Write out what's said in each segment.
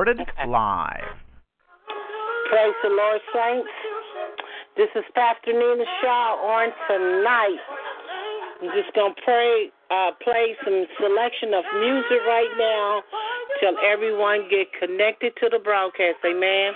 Recorded live. Praise the Lord, saints. This is Pastor Nina Shaw on tonight. I'm just gonna pray, uh, play some selection of music right now till everyone get connected to the broadcast. Amen.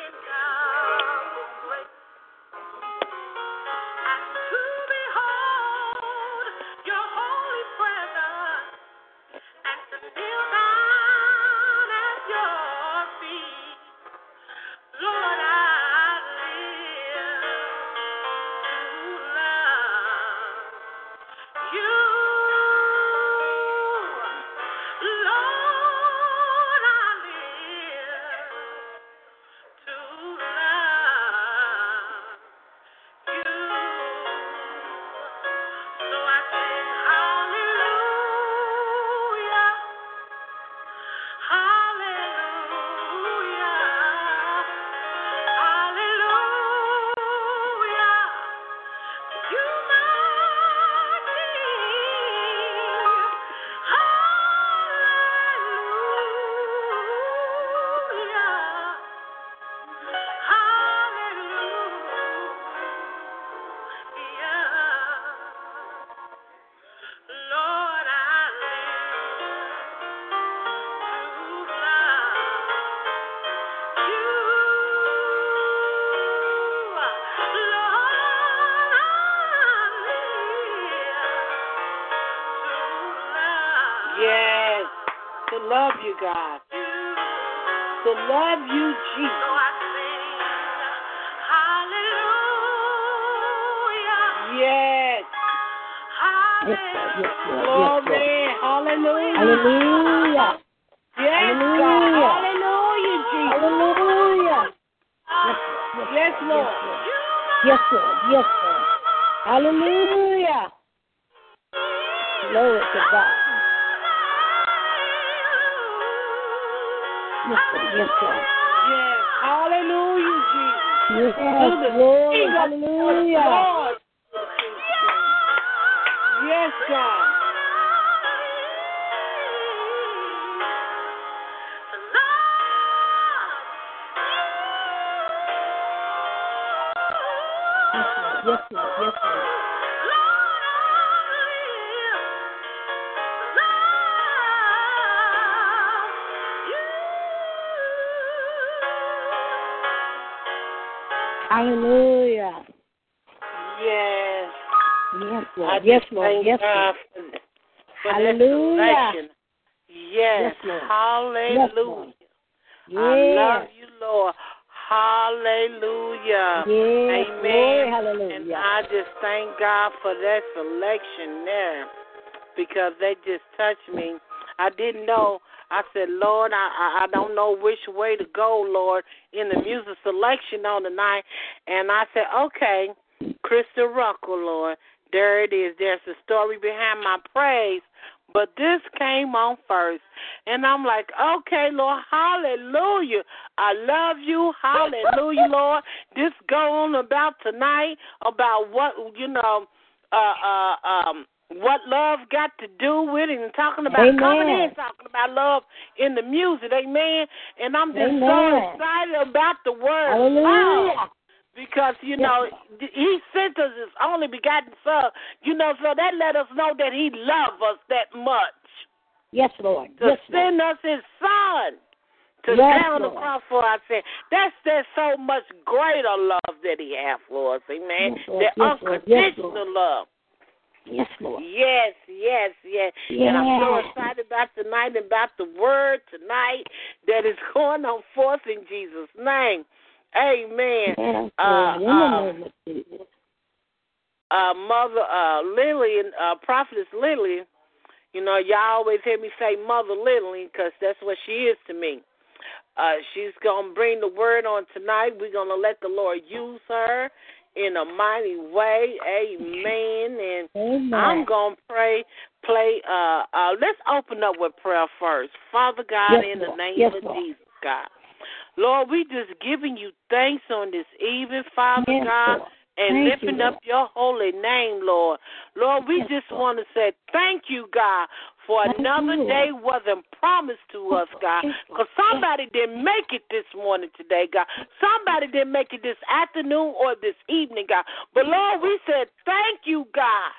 God. To love you, Jesus. Yes, Lord. Yes, Lord. thank Yes, God Lord. for, for Hallelujah. Yes. Lord. Hallelujah. Yes, Lord. I love you, Lord. Hallelujah. Yes. Amen. Glory. Hallelujah. And I just thank God for that selection there because they just touched me. I didn't know. I said, Lord, I, I don't know which way to go, Lord, in the music selection on the night. And I said, okay, Crystal Ruckle, Lord. There it is. There's a story behind my praise. But this came on first. And I'm like, okay, Lord, hallelujah. I love you. Hallelujah, Lord. This go on about tonight, about what, you know, uh, uh, um, what love got to do with it and talking about Amen. coming in, talking about love in the music, amen. And I'm just so excited about the word Hallelujah. love because you know he sent us his only begotten son. You know, so that let us know that he loved us that much Yes, Lord. to Yes, Lord. send us his son to Yes, on the Lord. cross for our sin. That's there's so much greater love that he has for us, amen. Yes, Lord. The Yes, Lord. Yes, unconditional Lord. love. Yes, Lord. Yes, yes, yes. And I'm so excited about tonight and about the word tonight that is going on forth in Jesus' name. Amen. Yes, Uh, uh, the name of Jesus. uh, Mother uh, Lillian, uh, Prophetess Lillian, You know, y'all always hear me say Mother Lily because that's what she is to me. Uh, she's going to bring the word on tonight. We're going to let the Lord use her in a mighty way. Amen. And Amen. I'm going to pray, play. Uh, uh, let's open up with prayer first. Father God, Yes, in the name Yes, of Lord. Jesus, God. Lord, we just giving you thanks on this evening, Father Yes, God and Thank you, lifting up your holy name, Lord. Lord, we Yes, just Lord. want to say thank you, God, for Thank another Lord. day wasn't promised to us, God. Because somebody didn't make it this morning today, God. Somebody didn't make it this afternoon or this evening, God. But Lord, we said thank you, God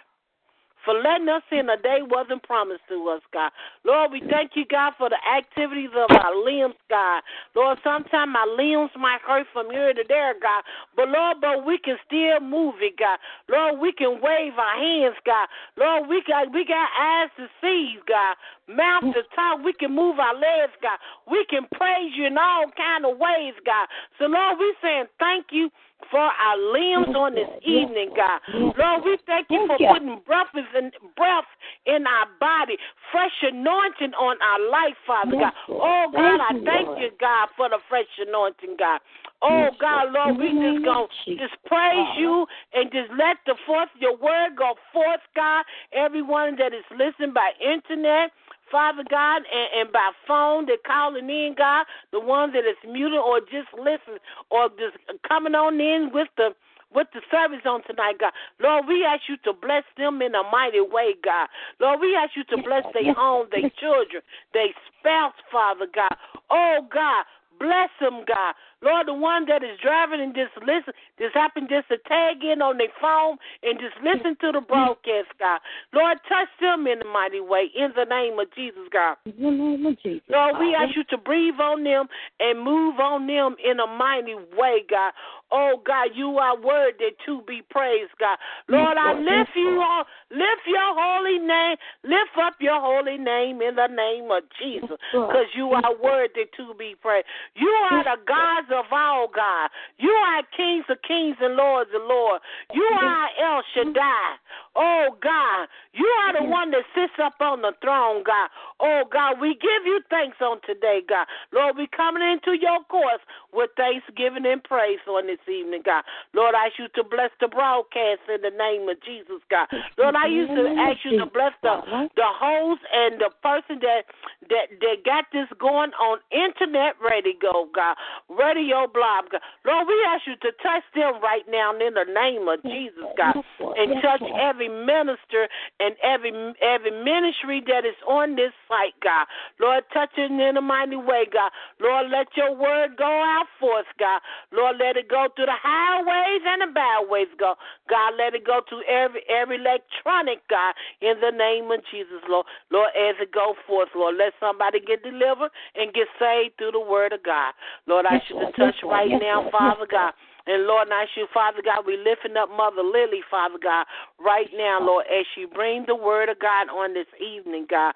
for letting us in a day wasn't promised to us, God. Lord, we thank you, God, for the activities of our limbs, God. Lord, sometimes my limbs might hurt from here to there, God. But Lord, but we can still move it, God. Lord, we can wave our hands, God. Lord, we got we got eyes to see, God. Mouth to talk. We can move our legs, God. We can praise you in all kind of ways, God. So Lord, we saying thank you for our limbs Yes, on this Yes, evening, God. Yes, Lord, we thank you for putting breath in, breath in our body, fresh anointing on our life, Father God. Oh, God, I thank you, God, for the fresh anointing, God. Oh, God, Lord, we just going Jesus. just praise you and just let the forth your word go forth, God. Everyone that is listening by internet, Father God, and, and by phone, they're calling in, God. The ones that is muted or just listening or just coming on in with the with the service on tonight, God. Lord, we ask you to bless them in a mighty way, God. Lord, we ask you to bless their home, their children, their spouse, Father God. Oh, God. Bless them, God. Lord, the one that is driving and just listen, just happen just to tag in on their phone and just listen to the broadcast, God. Lord, touch them in a mighty way in the name of Jesus, God. In the name of Jesus. Lord, we ask you to breathe on them and move on them in a mighty way, God. Oh God, you are worthy to be praised, God. Lord, I lift you on, lift your holy name, lift up your holy name in the name of Jesus, because you are worthy to be praised. You are the gods of all, God. You are kings of kings and lords of lords. You are El Shaddai. Oh God, you are the one that sits up on the throne, God. Oh God, we give you thanks on today, God. Lord, we coming into your courts with thanksgiving and praise on this evening, God. Lord, I ask you to bless the broadcast in the name of Jesus, God. Lord, I used to ask you to bless the the host and the person that that that got this going on internet radio, God, radio blog, Lord, we ask you to touch them right now in the name of Jesus, God, and touch every minister and every every ministry that is on this site, God. Lord, touch it in a mighty way, God. Lord, let your word go out forth, God. Lord, let it go through the highways and the byways, God. God, let it go to every every electronic, God, in the name of Jesus, Lord. Lord, as it go forth, Lord, let somebody get delivered and get saved through the word of God. Lord, I Yes, ask touch right now, Father God. And Lord, I you, Father God, we lifting up Mother Lily, Father God, right now, Lord, as she bring the word of God on this evening, God.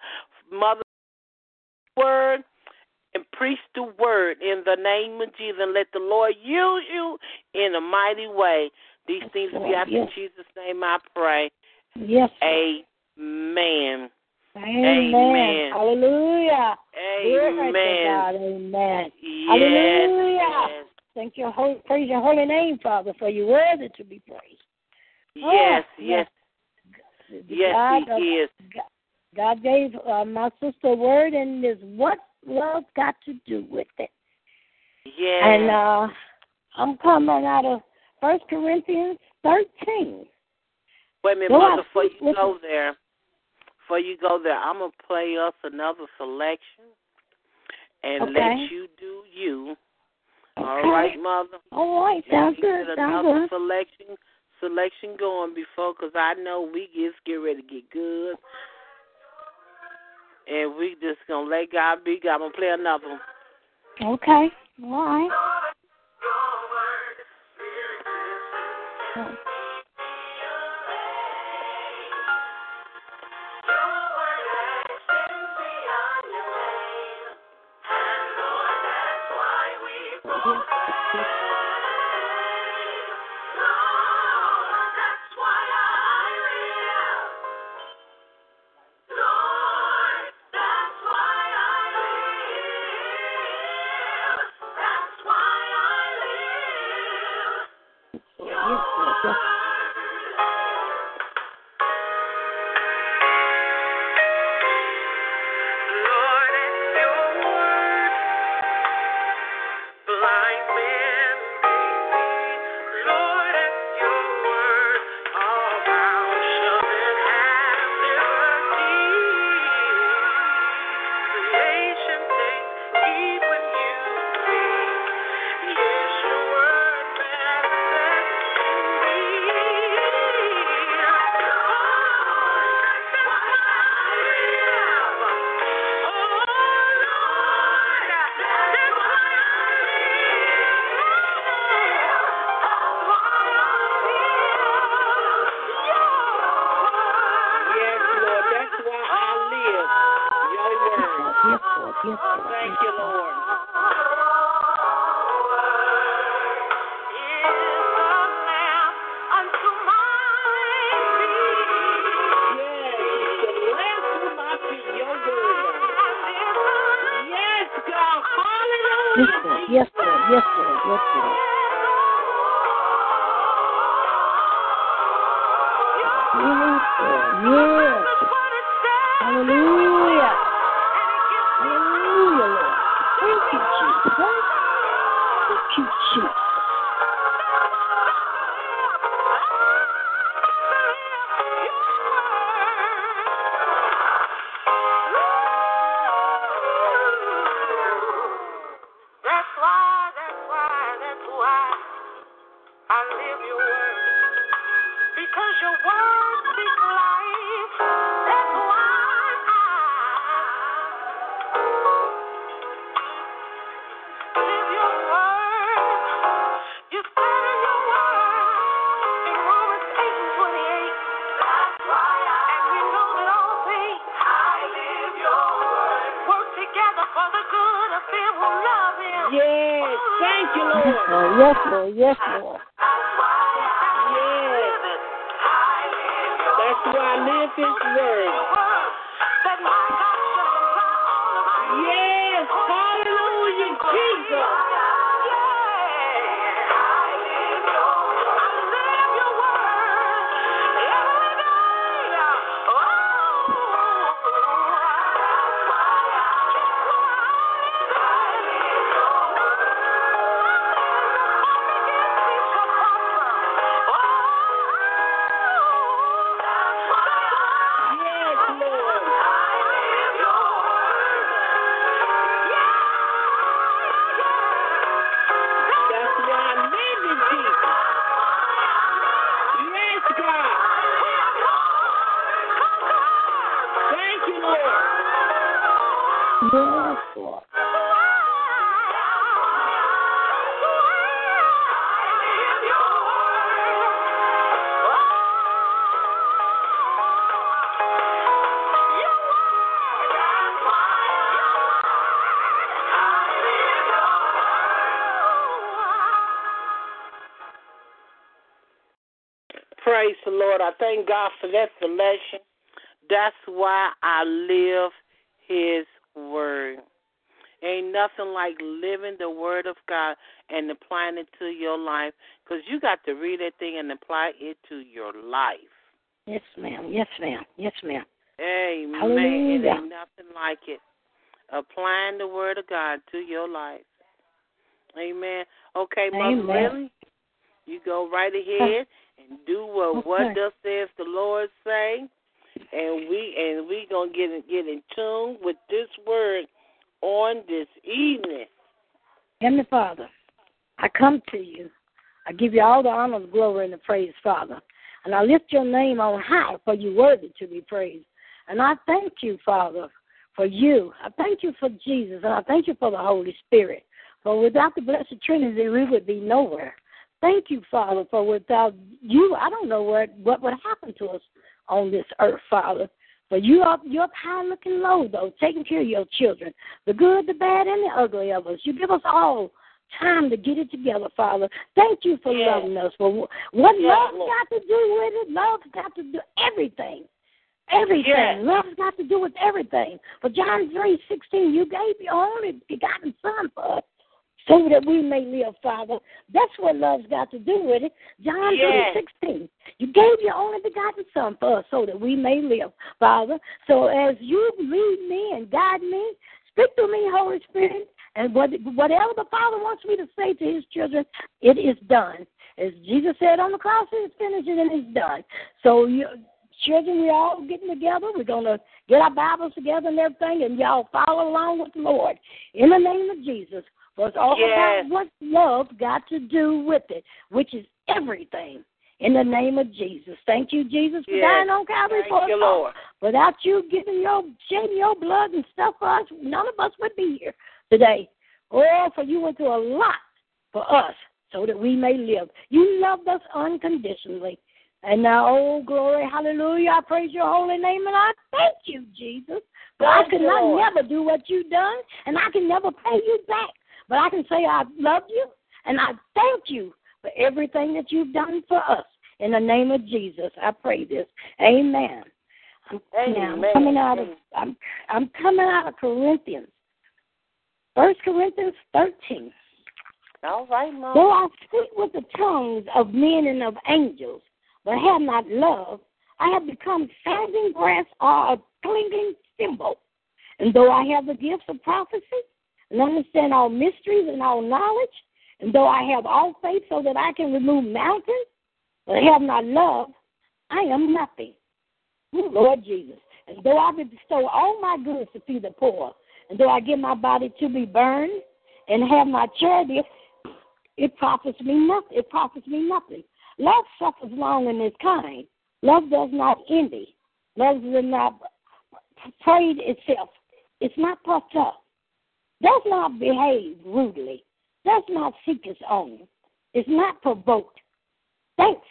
Mother, word and preach the word in the name of Jesus. And let the Lord use you in a mighty way. These things we Lord. ask in Jesus' name I pray. Yes. Amen. Amen. Amen. Hallelujah. Amen. God. Amen. Yes, Hallelujah. yes. Thank you. holy, praise your holy name, Father, for you worthy to be praised. Yes, Oh, yes, The yes, God, he of- is. God gave uh, my sister a word, and is what love got to do with it. Yes. And uh, I'm coming out of First Corinthians 13. Wait a minute, Mother, before you go there, before you go there, I'm going to play us another selection and Okay. let you do you. All Okay. right, Mother? All right, Let sounds me good. get Sounds another good. selection selection going before, because I know we just get ready to get good. And we just going to let God be God. I'm going to play another one. Okay. All right. Lord, Why I live His. God for that selection. That's why I live His Word. Ain't nothing like living the Word of God and applying it to your life because you got to read that thing and apply it to your life. Yes, ma'am. Yes, ma'am. Yes, ma'am. Amen. It ain't nothing like it. Applying the Word of God to your life. Amen. Okay, Mother Amen. Lily, you go right ahead and do what what does says Lord say, and we and we gonna get get in tune with this word on this evening. Heavenly Father, I come to you. I give you all the honor, the glory, and the praise, Father. And I lift your name on high, for you worthy to be praised. And I thank you, Father, for you. I thank you for Jesus, and I thank you for the Holy Spirit. For without the Blessed Trinity, we would be nowhere. Thank you, Father, for without you, I don't know what what would happen to us on this earth, Father. But you up you're up high looking low though, taking care of your children. The good, the bad, and the ugly of us. You give us all time to get it together, Father. Thank you for Yes. loving us. For what Yes, love Lord. got to do with it? Love's got to do everything. Everything. Yes. Love's got to do with everything. But John three sixteen, you gave your only begotten son for us. So that we may live, Father. That's what love's got to do with it. John Yes. three sixteen. You gave your only begotten Son for us so that we may live, Father. So as you lead me and guide me, speak to me, Holy Spirit, and what, whatever the Father wants me to say to His children, it is done. As Jesus said on the cross, it's finished and it's done. So you. Children, we're all getting together. We're going to get our Bibles together and everything, and y'all follow along with the Lord. In the name of Jesus. It's all Yes. about what love got to do with it, which is everything. In the name of Jesus. Thank you, Jesus, for Yes. dying on Calvary Thank for us you. Lord. Without you giving your shedding your blood and stuff for us, none of us would be here today. Oh, for you went through a lot for us so that we may live. You loved us unconditionally. And now, oh, glory, hallelujah, I praise your holy name and I thank you, Jesus. But I could not never do what you've done, and I can never pay you back. But I can say I love you, and I thank you for everything that you've done for us. In the name of Jesus, I pray this. Amen. I'm, now, I'm coming out of I'm I'm coming out of Corinthians. First Corinthians thirteen. All right, Mom. Though I speak with the tongues of men and of angels, but have not love, I have become sounding brass or a clinging cymbal. And though I have the gifts of prophecy, and understand all mysteries and all knowledge, and though I have all faith so that I can remove mountains, but I have not love, I am nothing. Ooh, Lord Jesus. And though I bestow all my goods to feed the poor, and though I give my body to be burned, and have not charity, it profits me nothing. It profits me nothing. Love suffers long and is kind. Love does not envy. Love does not parade itself. It's not puffed up. Does not behave rudely. Does not seek its own. Is not provoked. Thinks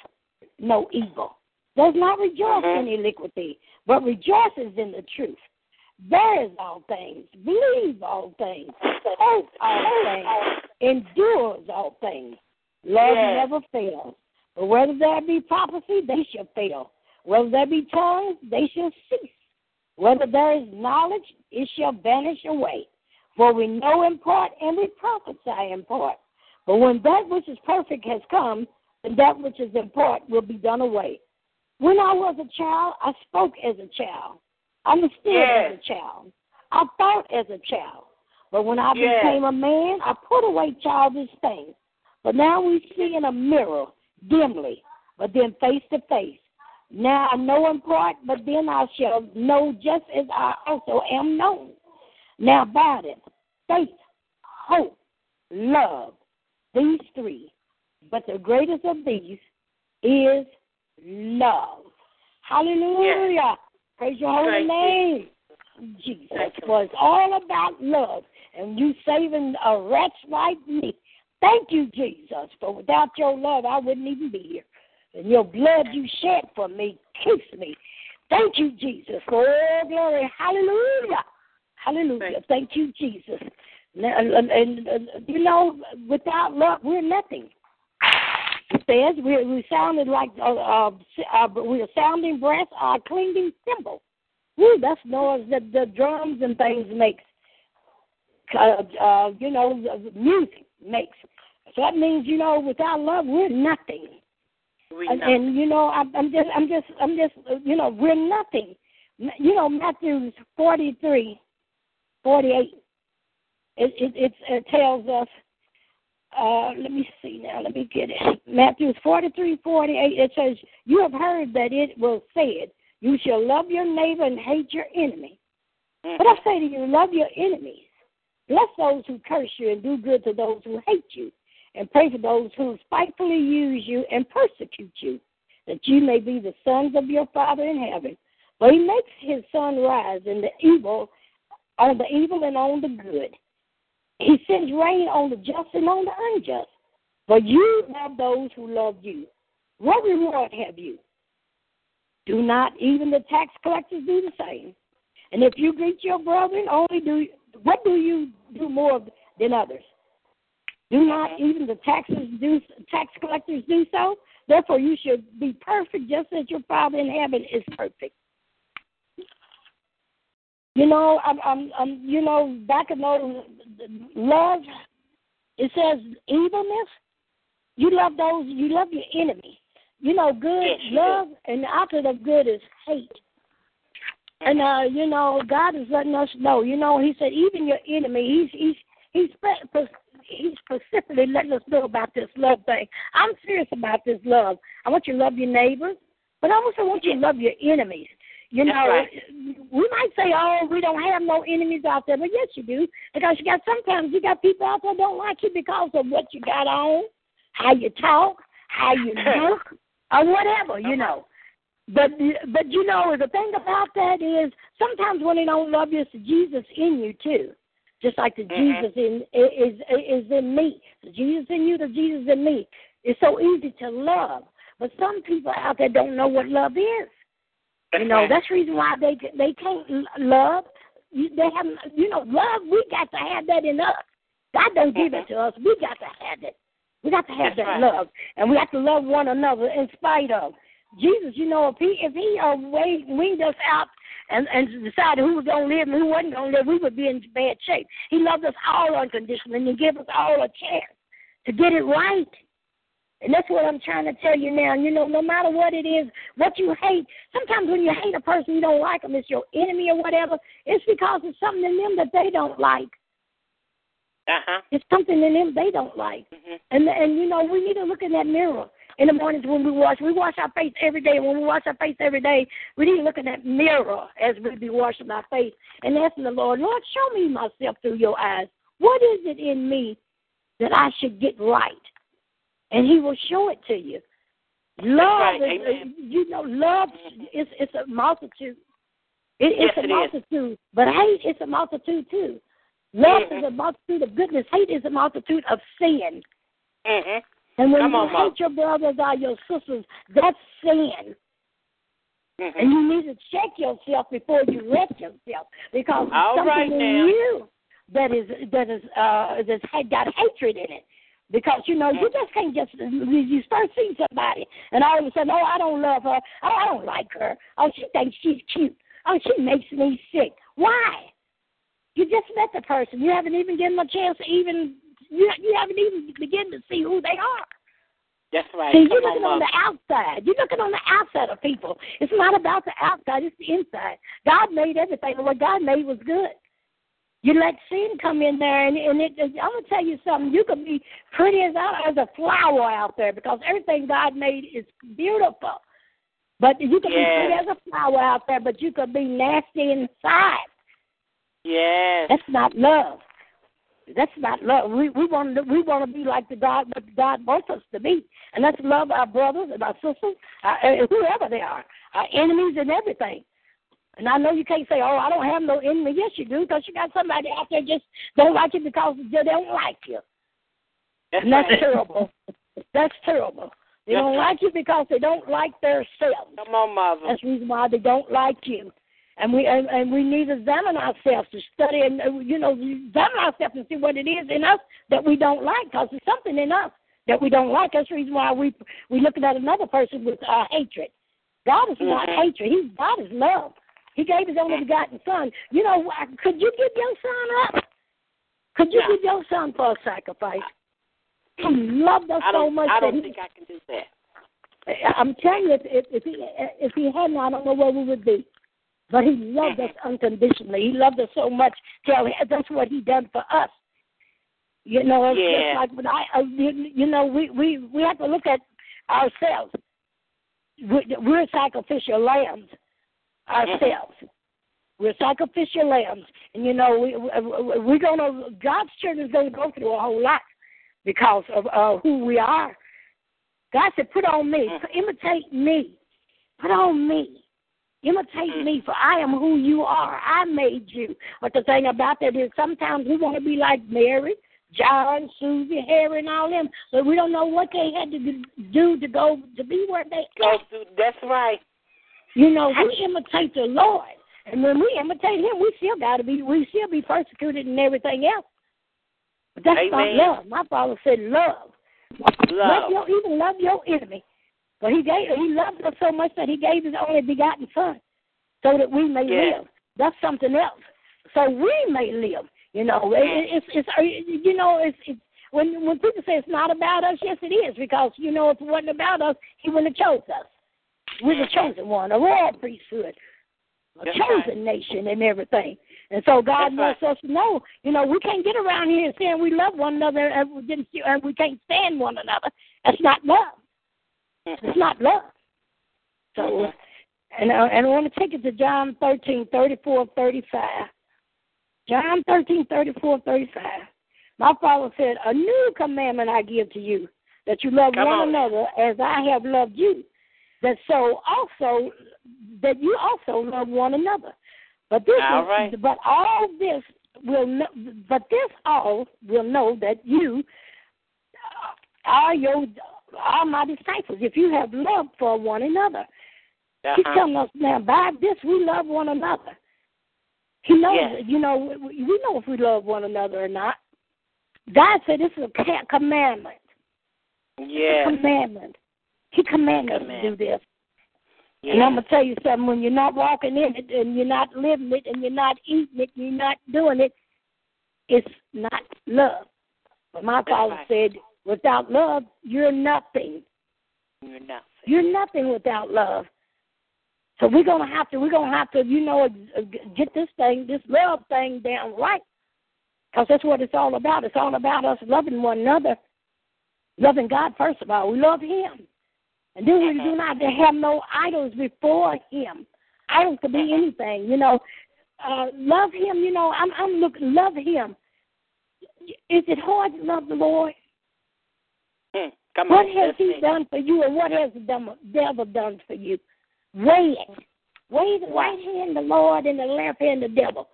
no evil. Does not rejoice mm-hmm. in iniquity, but rejoices in the truth. Bears all things. Believes all things. Hopes all things. Endures all things. Love Yes. never fails. But whether there be prophecy, they shall fail. Whether there be tongues, they shall cease. Whether there is knowledge, it shall vanish away. For we know in part and we prophesy in part. But when that which is perfect has come, then that which is in part will be done away. When I was a child, I spoke as a child. I understood Yes. as a child. I thought as a child. But when I Yes. became a man, I put away childish things. But now we see in a mirror dimly, but then face to face. Now I know in part, but then I shall know just as I also am known. Now about it, faith, hope, love, these three. But the greatest of these is love. Hallelujah. Praise your holy name. Jesus. For it's all about love. And you saving a wretch like me. Thank you, Jesus. For without your love, I wouldn't even be here. And your blood you shed for me keeps me. Thank you, Jesus. For all glory. Hallelujah. Hallelujah. Thank you, Jesus. And, and, and, and, you know, without love, we're nothing. It says we we sounded like uh, uh, uh, we're sounding brass, uh, clinging cymbal. Woo, that's noise that the drums and things makes. Uh, uh, you know, music makes. So that means, you know, without love, we're nothing. We And, and you know, I'm, I'm just, I'm just, I'm just, you know, we're nothing. You know, Matthew 43, 48. It, it, it, it tells us. Uh, let me see now. Let me get it. Matthew 43, 48. It says, "You have heard that it was said, you shall love your neighbor and hate your enemy. But I say to you, love your enemies. Bless those who curse you and do good to those who hate you. And pray for those who spitefully use you and persecute you, that you may be the sons of your Father in heaven. For he makes his sun rise in the evil, on the evil and on the good. He sends rain on the just and on the unjust. But you love those who love you. What reward have you? Do not even the tax collectors do the same? And if you greet your brethren, only do what do you do more than others? Do not even the taxes do tax collectors do so? Therefore, you should be perfect, just as your Father in heaven is perfect. You know, I'm, I'm, I'm you know, back in those love, it says evilness. You love those. You love your enemy. You know, good Yes, you do. love, and the opposite of good is hate. And uh, you know, God is letting us know. You know, He said, even your enemy. He's he's he's he's specifically letting us know about this love thing. I'm serious about this love. I want you to love your neighbors, but I also want you to love your enemies. You That's know, right. we might say, "Oh, we don't have no enemies out there," but yes, you do, because you got sometimes you got people out there don't like you because of what you got on, how you talk, how you look, or whatever. You know. But but you know the thing about that is sometimes when they don't love you, it's Jesus in you too. Just like the Mhm. Jesus in is is in me. The Jesus in you, the Jesus in me. It's so easy to love. But some people out there don't know what love is. You know, that's the reason why they they can't l- love. You- They haven't, you know, love. We got to have that in us. God don't give it to us. We got to have it. We got to have That's that right. love, and we have to love one another in spite of Jesus. You know, if he if he uh, weaned us out and and decided who was gonna live and who wasn't gonna live, we would be in bad shape. He loved us all unconditionally, and He gave us all a chance to get it right. And that's what I'm trying to tell you now. You know, no matter what it is, what you hate, sometimes when you hate a person, you don't like them, it's your enemy or whatever, it's because it's something in them that they don't like. Uh huh. It's something in them they don't like. Mm-hmm. And and you know, we need to look in that mirror in the mornings when we wash. We wash our face every day. When we wash our face every day, we need to look in that mirror as we be washing our face and asking the Lord, Lord, show me myself through your eyes. What is it in me that I should get right? And He will show it to you. Love right. is, you know, love is it's a multitude. It, it's Yes, a it is. multitude, but hate is a multitude too. Love Mhm. is a multitude of goodness. Hate is a multitude of sin. hmm And when Come you on, Mom. hate your brothers or your sisters, that's sin. And hmm you need to check yourself before you wreck yourself because All something right in now. you that is that is uh that's had got hatred in it. Because you know you Mhm. just can't just you start seeing somebody and all of a sudden oh I don't love her oh I don't like her oh she thinks she's cute oh she makes me sick why you just met the person you haven't even given them a chance to even you you haven't even begun to see who they are That's right. See, you're on, looking on Mom. the outside. You're looking on the outside of people. It's not about the outside, it's the inside. God made everything, and what God made was good. You let sin come in there, and, and it, I'm going to tell you something. You could be pretty as, as a flower out there because everything God made is beautiful. But you could be pretty as a flower out there, but you could be nasty inside. Yes. That's not love. That's not love. We we want to we want to be like the God what God wants us to be, and let's love our brothers and our sisters, uh, whoever they are, our enemies and everything. And I know you can't say, "Oh, I don't have no enemy." Yes, you do, because you got somebody out there just don't like you because they don't like you, That's and that's right. terrible. That's terrible. They That's don't right. like you because they don't like themselves. Come on, Mother. That's the reason why they don't like you. And we and, and we need to examine ourselves to study and uh, you know examine ourselves and see what it is in us that we don't like because there's something in us that we don't like. That's the reason why we we looking at another person with uh, hatred. God is not Mhm. hatred. He's God is love. He gave His only begotten Son. You know, could you give your son up? Could you No. give your son for a sacrifice? He loved us so much I don't he, think I can do that. I'm telling you, if, if, if he if he hadn't, I don't know where we would be. But he loved us unconditionally. He loved us so much. Tell that's what he done for us. You know, it's Yeah. just like when I, you, know, we we we have to look at ourselves. We're sacrificial lambs ourselves. We're sacrificial lambs, and you know we we- we're gonna God's children is gonna go through a whole lot because of uh, who we are. God said, "Put on me, imitate me, put on me, imitate me, for I am who you are. I made you." But the thing about that is, sometimes we want to be like Mary, John, Susie, Harry, and all them, but we don't know what they had to do to go to be where they Go through. That's right. You know, we imitate the Lord, and when we imitate Him, we still got to be, we still be persecuted and everything else. But that's not Amen. love. My Father said, "Love, love Love. your, even love your enemy." But He gave, He loved us so much that He gave His only begotten Son, so that we may live. That's something else. So we may live. You know, it, it- it's it's uh, you know it's it's when when people say it's not about us, yes, it is because you know if it wasn't about us, He wouldn't have chose us. We're the mm-hmm. chosen one, a royal priesthood, a That's chosen nation, and everything. And so God That's wants us to know, you know, we can't get around here saying we love one another and we didn't see, and we can't stand one another. That's not love. Mm-hmm. It's not love. So, and I, and I want to take it to John thirteen thirty four thirty five. John thirteen thirty four thirty five. My Father said, "A new commandment I give to you, that you love Come one on. another as I have loved you. That so also that you also love one another. But this, All is, right. but all this will, know, but this all will know that you are your all my disciples, if you have love for one another. He's Uh-huh. telling us now, by this we love one another. He knows, Yes. you know, we know if we love one another or not. God said this is a commandment. Yeah. Commandment. He commanded us to do this. yeah. And I'm gonna tell you something. When you're not walking in it, and you're not living it, and you're not eating it, and you're not doing it, it's not love. But my That's father right. said, without love, you're nothing. You're nothing. You're nothing without love. So we're gonna have to, we're gonna have to, you know, get this thing, this love thing down right, because that's what it's all about. It's all about us loving one another, loving God first of all. We love Him, and then we do not have no idols before Him. Idols could be anything, you know. Uh, love Him, you know. I'm, I'm looking, love Him. Is it hard to love the Lord? Hmm. Come What on. has he see. done for you, and what has the devil- devil done for you? Weigh it. Weigh the right hand the Lord and the left hand the devil,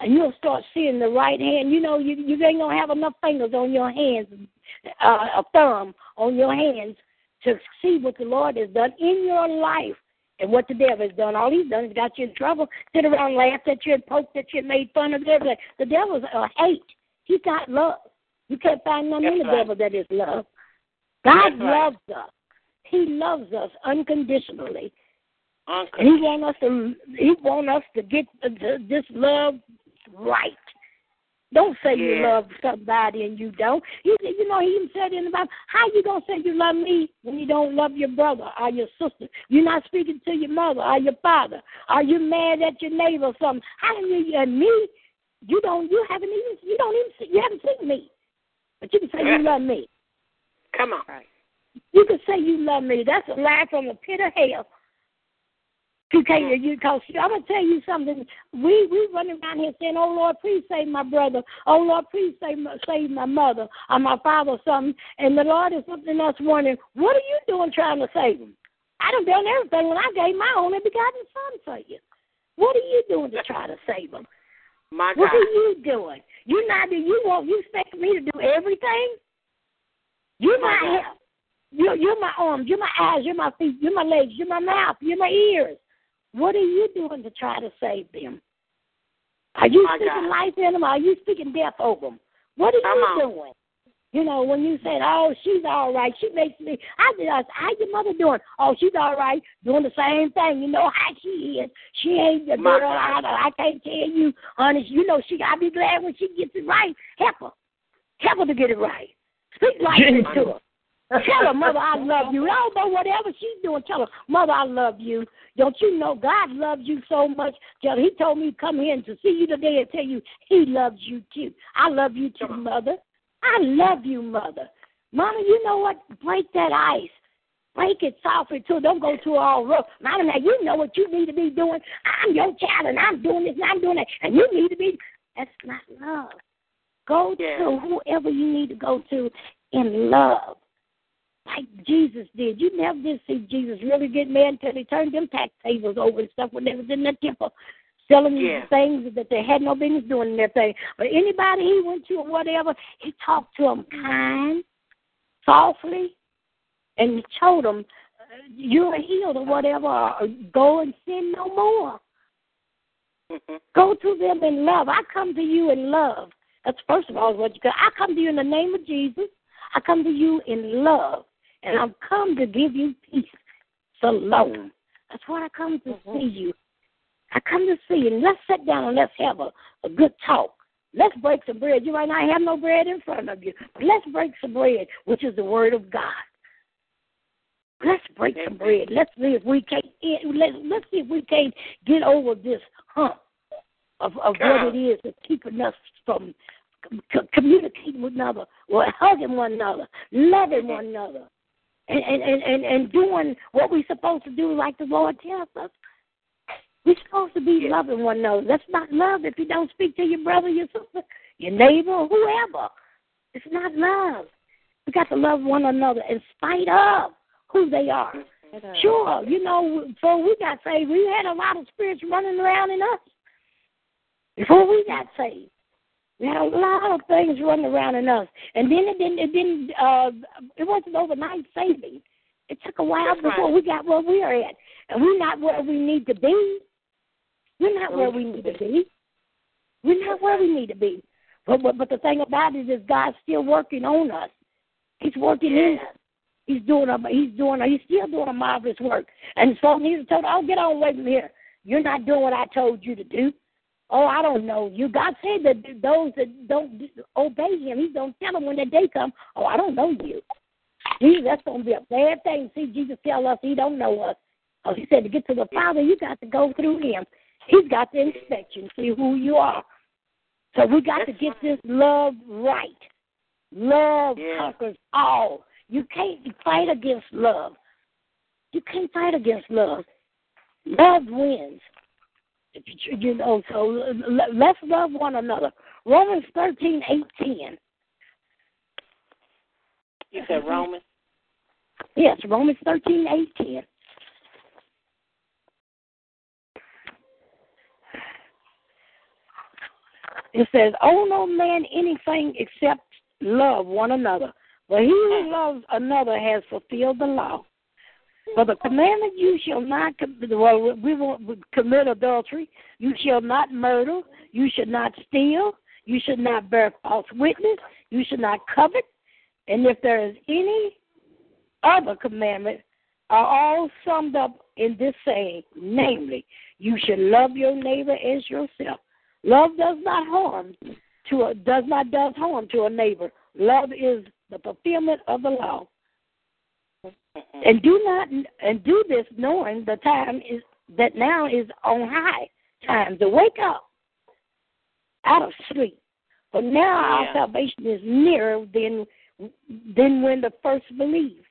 and you'll start seeing the right hand. You know, you you ain't gonna have enough fingers on your hands, uh, a thumb on your hands to see what the Lord has done in your life and what the devil has done. All he's done is got you in trouble, sit around, laughed at you, and poked at you, and made fun of you. everything. The devil's a hate. He's not love. You can't find nothing in the right. devil that is love. God That's right. loves us. He loves us unconditionally, and He want us to. He want us to get this love right. Don't say you love somebody and you don't. You you know he even said in the Bible, how you gonna say you love me when you don't love your brother or your sister? You're not speaking to your mother or your father. Are you mad at your neighbor or something? How can you and me? You don't. You haven't even. You don't even. See, you haven't seen me, but you can say you love me. Come on. You can say you love me. That's a lie from the pit of hell. You can't. You cause I'm gonna tell you something. We we running around here saying, "Oh Lord, please save my brother. Oh Lord, please save my, save my mother or my father or something." And the Lord is looking us wondering, "What are you doing trying to save him?" I done done everything when I gave my only begotten son for you. What are you doing to try to save him? My God. What are you doing? You not you want you expect me to do everything? You're My my help. You're, you're my arms, you're my eyes, you're my feet, you're my legs, you're my mouth, you're my ears. What are you doing to try to save them? Are oh you My speaking God. life in them? Or are you speaking death over them? What are Come you on. doing? You know, when you said, "Oh, she's all right," she makes me. I just, how your mother doing? Oh, she's all right, doing the same thing. You know how she is. She ain't the My girl. I, I can't tell you, honest. You know, she. I'll be glad when she gets it right. Help her, help her to get it right. Speak life into her. Tell her, mother, I love you. I don't know whatever she's doing. Tell her, mother, I love you. Don't you know God loves you so much? Tell her, He told me to come here and to see you today and tell you He loves you too. I love you too, mother. I love you, mother. Mama, you know what? Break that ice. Break it softly too. Don't go too all rough. Mama, now you know what you need to be doing. I'm your child and I'm doing this and I'm doing that. And you need to be. That's not love. Go Yeah. to whoever you need to go to in love like Jesus did. You never did see Jesus really get mad until he turned them tax tables over and stuff when they was in the temple, selling Yeah. these things that they had no business doing in their thing. But anybody he went to or whatever, he talked to them kind, softly, and he told them, "You're healed or whatever. Or go and sin no more. Mhm. Go to them in love. I come to you in love. That's first of all what you got. I come to you in the name of Jesus. I come to you in love, and I've come to give you peace. Shalom. That's what I come to mm-hmm. see you. I come to see you. Let's sit down and let's have a, a good talk. Let's break some bread. You might not have no bread in front of you, but let's break some bread, which is the word of God. Let's break some bread. Let's see if we can't. Let's let's see if we can't get over this hump of of what it is that's keeping us from c- communicating with another, or hugging one another, loving mm-hmm. one another, and and and and, doing what we're supposed to do, like the Lord tells us. We're supposed to be loving one another. That's not love if you don't speak to your brother, your sister, your neighbor, whoever. It's not love. We got to love one another in spite of who they are. Sure, you know, before we got saved, we had a lot of spirits running around in us. Before we got saved. We had a lot of things running around in us, and then it didn't. It didn't. Uh, it wasn't overnight saving. It took a while That's before right. we got where we are at, and we're not where we need to be. We're not where we need to be. We're not where we need to be. But but, but the thing about it is, God's still working on us. He's working in us. He's doing a he's doing a, he's still doing a marvelous work. And so he's told, "Oh, get on away from here. You're not doing what I told you to do." Oh, I don't know you. God said that those that don't obey Him, He don't tell them when that day comes. Oh, I don't know you. Jesus, that's going to be a bad thing. See, Jesus tell us He don't know us. Oh, He said to get to the Father, you got to go through Him. He's got the inspection, see who you are. So we got to get this love right. Love Yeah. conquers all. You can't fight against love. You can't fight against love. Love wins. You know, so let's love one another. Romans thirteen eighteen. You said Romans. Yes, Romans thirteen eighteen. It says, "Owe no man anything except love one another. But he who mm-hmm. loves another has fulfilled the law. For the commandment, you shall not well, we won't commit adultery. You shall not murder. You should not steal. You should not bear false witness. You should not covet. And if there is any other commandment, are all summed up in this saying, namely, you should love your neighbor as yourself. Love does not harm to a, does not does harm to a neighbor. Love is the fulfillment of the law. Mm-hmm. And do not and do this knowing the time is that now is on high time to wake up out of sleep. For now our salvation is nearer than than when the first believed.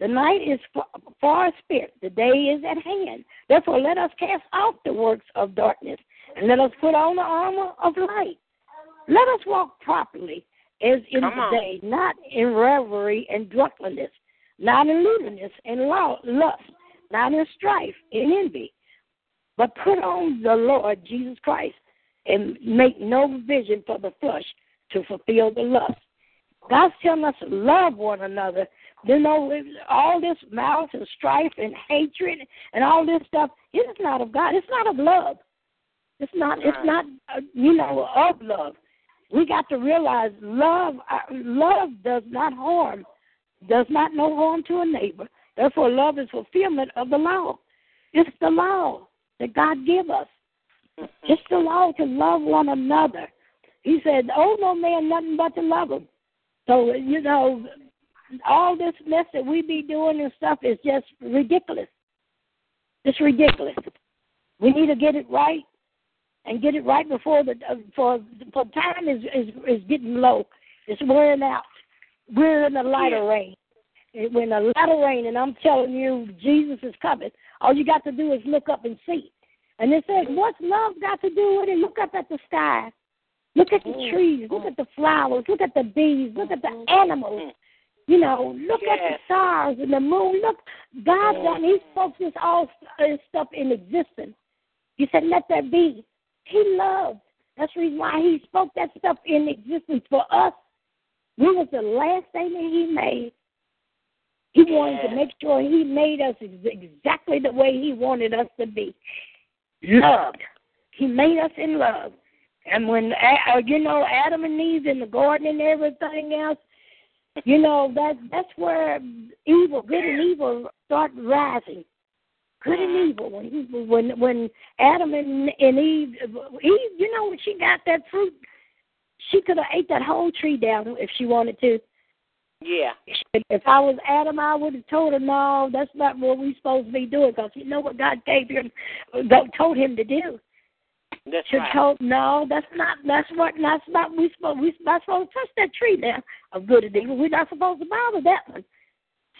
The night is far, far spent, the day is at hand. Therefore, let us cast off the works of darkness, and let us put on the armor of light. Let us walk properly as in Come the on. day, not in revelry and drunkenness, not in lewdness and lust, not in strife and envy, but put on the Lord Jesus Christ and make no provision for the flesh to fulfill the lust. God's telling us to love one another. You know, all this malice and strife and hatred and all this stuff, it is not of God. It's not of love. It's not. It's not. Uh, you know, of love. We got to realize love. Uh, love does not harm. Does not no harm to a neighbor. Therefore, love is fulfillment of the law. It's the law that God give us. It's the law to love one another. He said, "Oh no man nothing but to love him." So you know, all this mess that we be doing and stuff is just ridiculous. It's ridiculous. We need to get it right and get it right before the uh, for for time is is is getting low. It's wearing out. We're in the lighter rain. It- We're in the latter rain, and I'm telling you, Jesus is coming. All you got to do is look up and see. And it says, what's love got to do with it? Look up at the sky. Look at the mm. trees. Look mm. at the flowers. Look at the bees. Look at the mm-hmm. animals. Mm. You know, look at the stars and the moon. Look, God done. He spoke this all uh, this stuff in existence. He said, "Let there be." He loved. That's the reason why He spoke that stuff in existence for us. We was the last thing that He made. He wanted to make sure He made us ex- exactly the way He wanted us to be. Loved. He made us in love. And when uh, you know Adam and Eve in the garden and everything else, you know that that's where evil, good and evil, start rising. Good and evil. When he, when when Adam and, and Eve, Eve, you know when she got that fruit, she could have ate that whole tree down if she wanted to. Yeah. If I was Adam, I would have told her, no, that's not what we're supposed to be doing because you know what God gave him, God told him to do. That's Should right. told no, that's not that's what that's not we supposed we not supposed to touch that tree now of good and evil. We're not supposed to bother that one.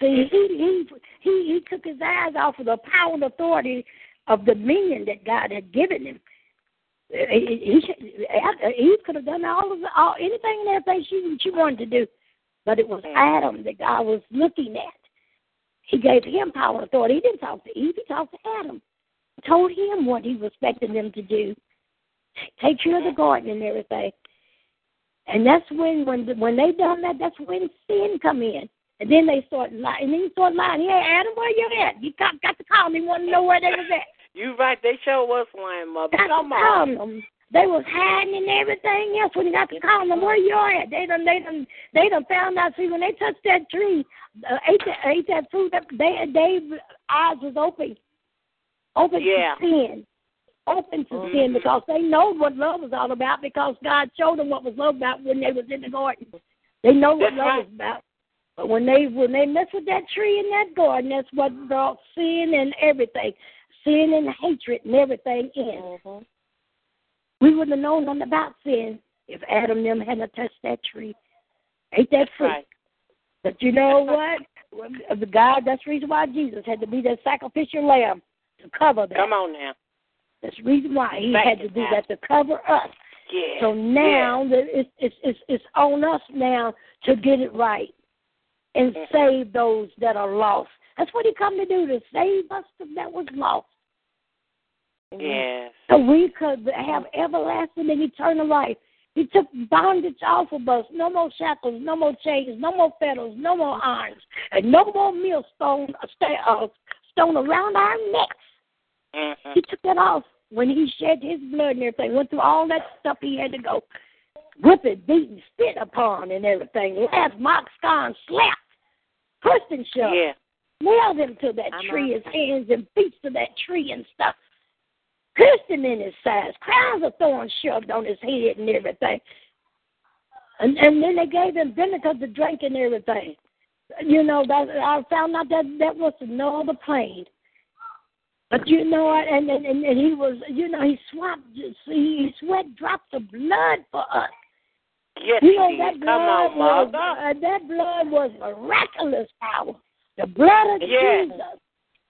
See, he he he he took his eyes off of the power and authority of the dominion that God had given him. He, he, should- he could have done all of the, all anything and everything she she wanted to do, but it was mm. Adam that God was looking at. He gave him power and authority. He didn't talk to Eve. He talked to Adam. Told him what he was expecting them to do take care of the mm. garden and everything. And that's when when when they done that, that's when sin come in. And then they start lying. And then you start lying. Hey, Adam, where you at? You got, got to call me. Want to know where they was at? You right. They show us lying, mother. Got Come on. them. They was hiding and everything else when you got to call them. Where you are at? They done, they done, they done found out. See, when they touched that tree, uh, ate that, ate that fruit, they, they eyes was open, open Yeah. to sin, open to sin Mhm. because they know what love was all about because God showed them what was love about when they was in the garden. They know what That's love right. is about. But when they when they mess with that tree in that garden, that's what brought sin and everything, sin and hatred and everything in. Mm-hmm. We wouldn't have known nothing about sin if Adam and them hadn't touched that tree, ate that fruit. right. But you know what? The God, that's the reason why Jesus had to be that sacrificial lamb to cover that. Come on now. That's the reason why he Thank had to do Pastor. that to cover us. Yeah. So now that it's, it's it's it's on us now to get it right and Mhm. save those that are lost. That's what he come to do to save us that was lost. Yeah. Yes. So we could have everlasting and eternal life. He took bondage off of us. No more shackles, no more chains, no more fetters, no more irons, and no more millstone uh, uh, stone around our necks. Mm-hmm. He took that off when he shed his blood and everything. Went through all that stuff he had to go. Whipped, beaten, spit upon, and everything. Laughed, mocked, scorned, slapped, pushed and shoved. Yeah. Nailed him to that I know. tree, his hands and feet to that tree and stuff. Pierced him in his sides, crowns of thorns shoved on his head and everything. And and then they gave him vinegar to drink and everything. You know, that I found out that that was no other plane. But you know what? And and, and, he was, you know, he swapped, he sweat drops of blood for us. Yes, You know that blood Come on, was mother. uh, that blood was miraculous power. The blood of Yes. Jesus.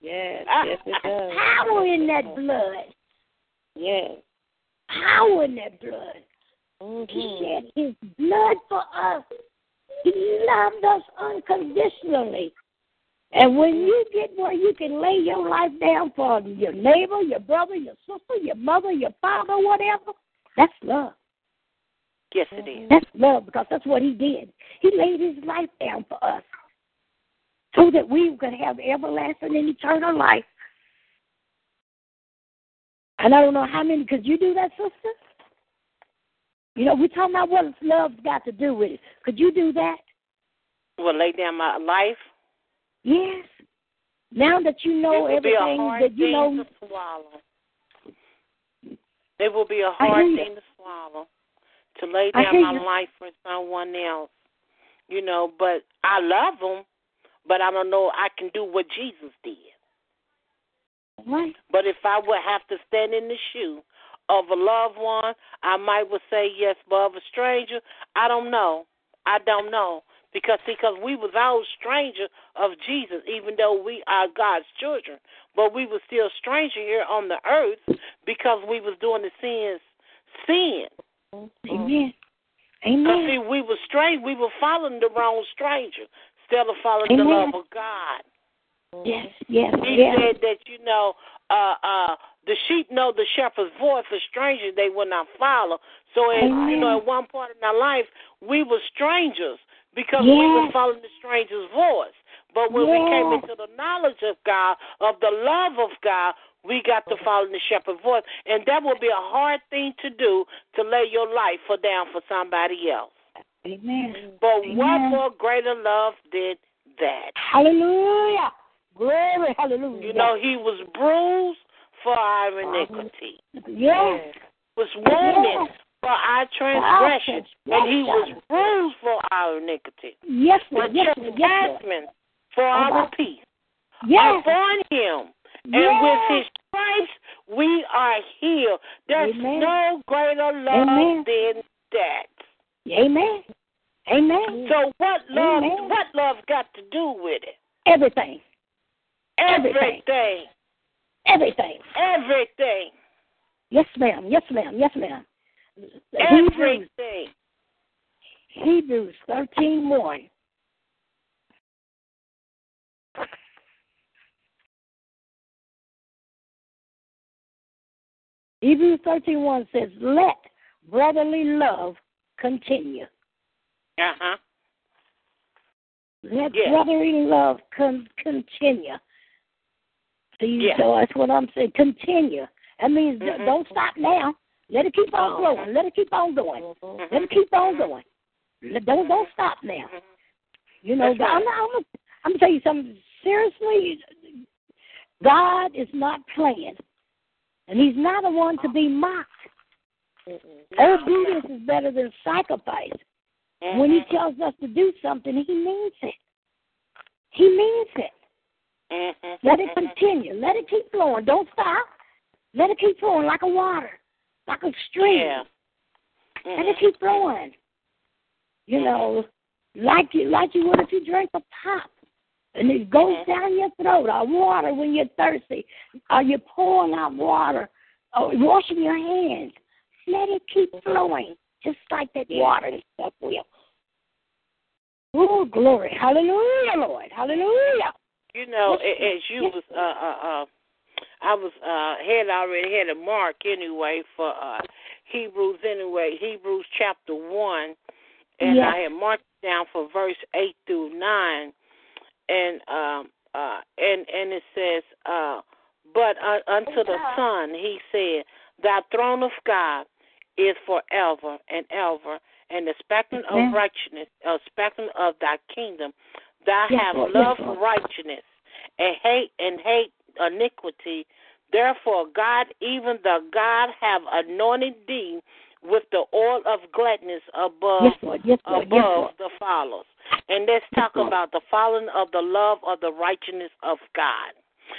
Yes, yes it does. Power in that blood. Yes. Power in that blood. He Mm-hmm. shed his blood for us. He loved us unconditionally. And when you get where you can lay your life down for your neighbor, your brother, your sister, your mother, your father, whatever, that's love. Yes, it is. That's love because that's what he did. He laid his life down for us so that we could have everlasting and eternal life. And I don't know how many, could you do that, sister? You know, we're talking about what love's got to do with it. Could you do that? Will lay down my life. Yes. Now that you know it will be a everything hard that you thing know, to swallow. It will be a hard thing to swallow to lay down my you. life for someone else. You know, but I love them, but I don't know I can do what Jesus did. Right? But if I would have to stand in the shoe of a loved one, I might would say yes, but of a stranger, I don't know. I don't know. Because because we was all stranger of Jesus, even though we are God's children. But we were still stranger here on the earth because we was doing the sins sin. Mm-hmm. Amen. Because Amen. see, we were strange we were following the wrong stranger instead of following the love of God. Yes, yes, He yes. said that you know, uh, uh, the sheep know the shepherd's voice. A stranger they will not follow. So, at, you know, at one part in our life, we were strangers because we were following the stranger's voice. But when we came into the knowledge of God, of the love of God, we got to follow the shepherd's voice, and that will be a hard thing to do to lay your life for down for somebody else. Amen. But Amen. what more greater love than that? Hallelujah. Glory, hallelujah. You know, he was bruised for our iniquity, yes. was wounded for our transgression, and he was bruised for our iniquity. Yes, The Lord. Yes, Lord. Yes, for our peace Yes. upon him, and Yes. with his stripes we are healed. There's Amen. no greater love Amen. than that. Amen. Amen. So what love? Amen. What love got to do with it? Everything. Everything. Everything. Everything. Everything. Yes, ma'am. Yes, ma'am. Yes, ma'am. Hebrews, Everything. Hebrews thirteen one. Hebrews thirteen one says, "Let brotherly love continue. Uh huh. Let Yeah. brotherly love con- continue. See, Yeah. so that's what I'm saying. Continue. That means Mhm. don't stop now. Let it keep on Oh. flowing. Let it keep on going. Mhm. Let it keep on going. Let- Don't don't stop now. You know, right. I'm, I'm, I'm gonna tell you something. Seriously, God is not playing, and He's not the one to be mocked. No, Obedience is better than sacrifice. When He Mhm. tells us to do something, He means it. He means it. Mhm. Let it continue. Let it keep flowing. Don't stop. Let it keep flowing like a water, like a stream. Yeah. Let it Mhm. keep flowing. You know, like you like you would if you drank a pop. And it goes Mhm. down your throat, or water when you're thirsty. Are you're pouring out water? Or washing your hands. Let it keep flowing, just like that water and stuff will. Oh, glory. Hallelujah, Lord. Hallelujah. You know, as you was uh uh uh I was uh had already had a mark anyway for uh Hebrews anyway, Hebrews chapter one and Yes. I had marked down for verse eight through nine and um uh and and it says uh but uh, unto the Son he said, Thy throne of God is forever and ever, and the spectrum of righteousness, a spectrum of thy kingdom, thou Yes, Lord. Yes, loved Lord. righteousness and hate and hate iniquity. Therefore, God, even the God, have anointed thee with the oil of gladness above Yes, Lord. Yes, Lord. Yes, above the followers. And let's talk about the following of the love of the righteousness of God.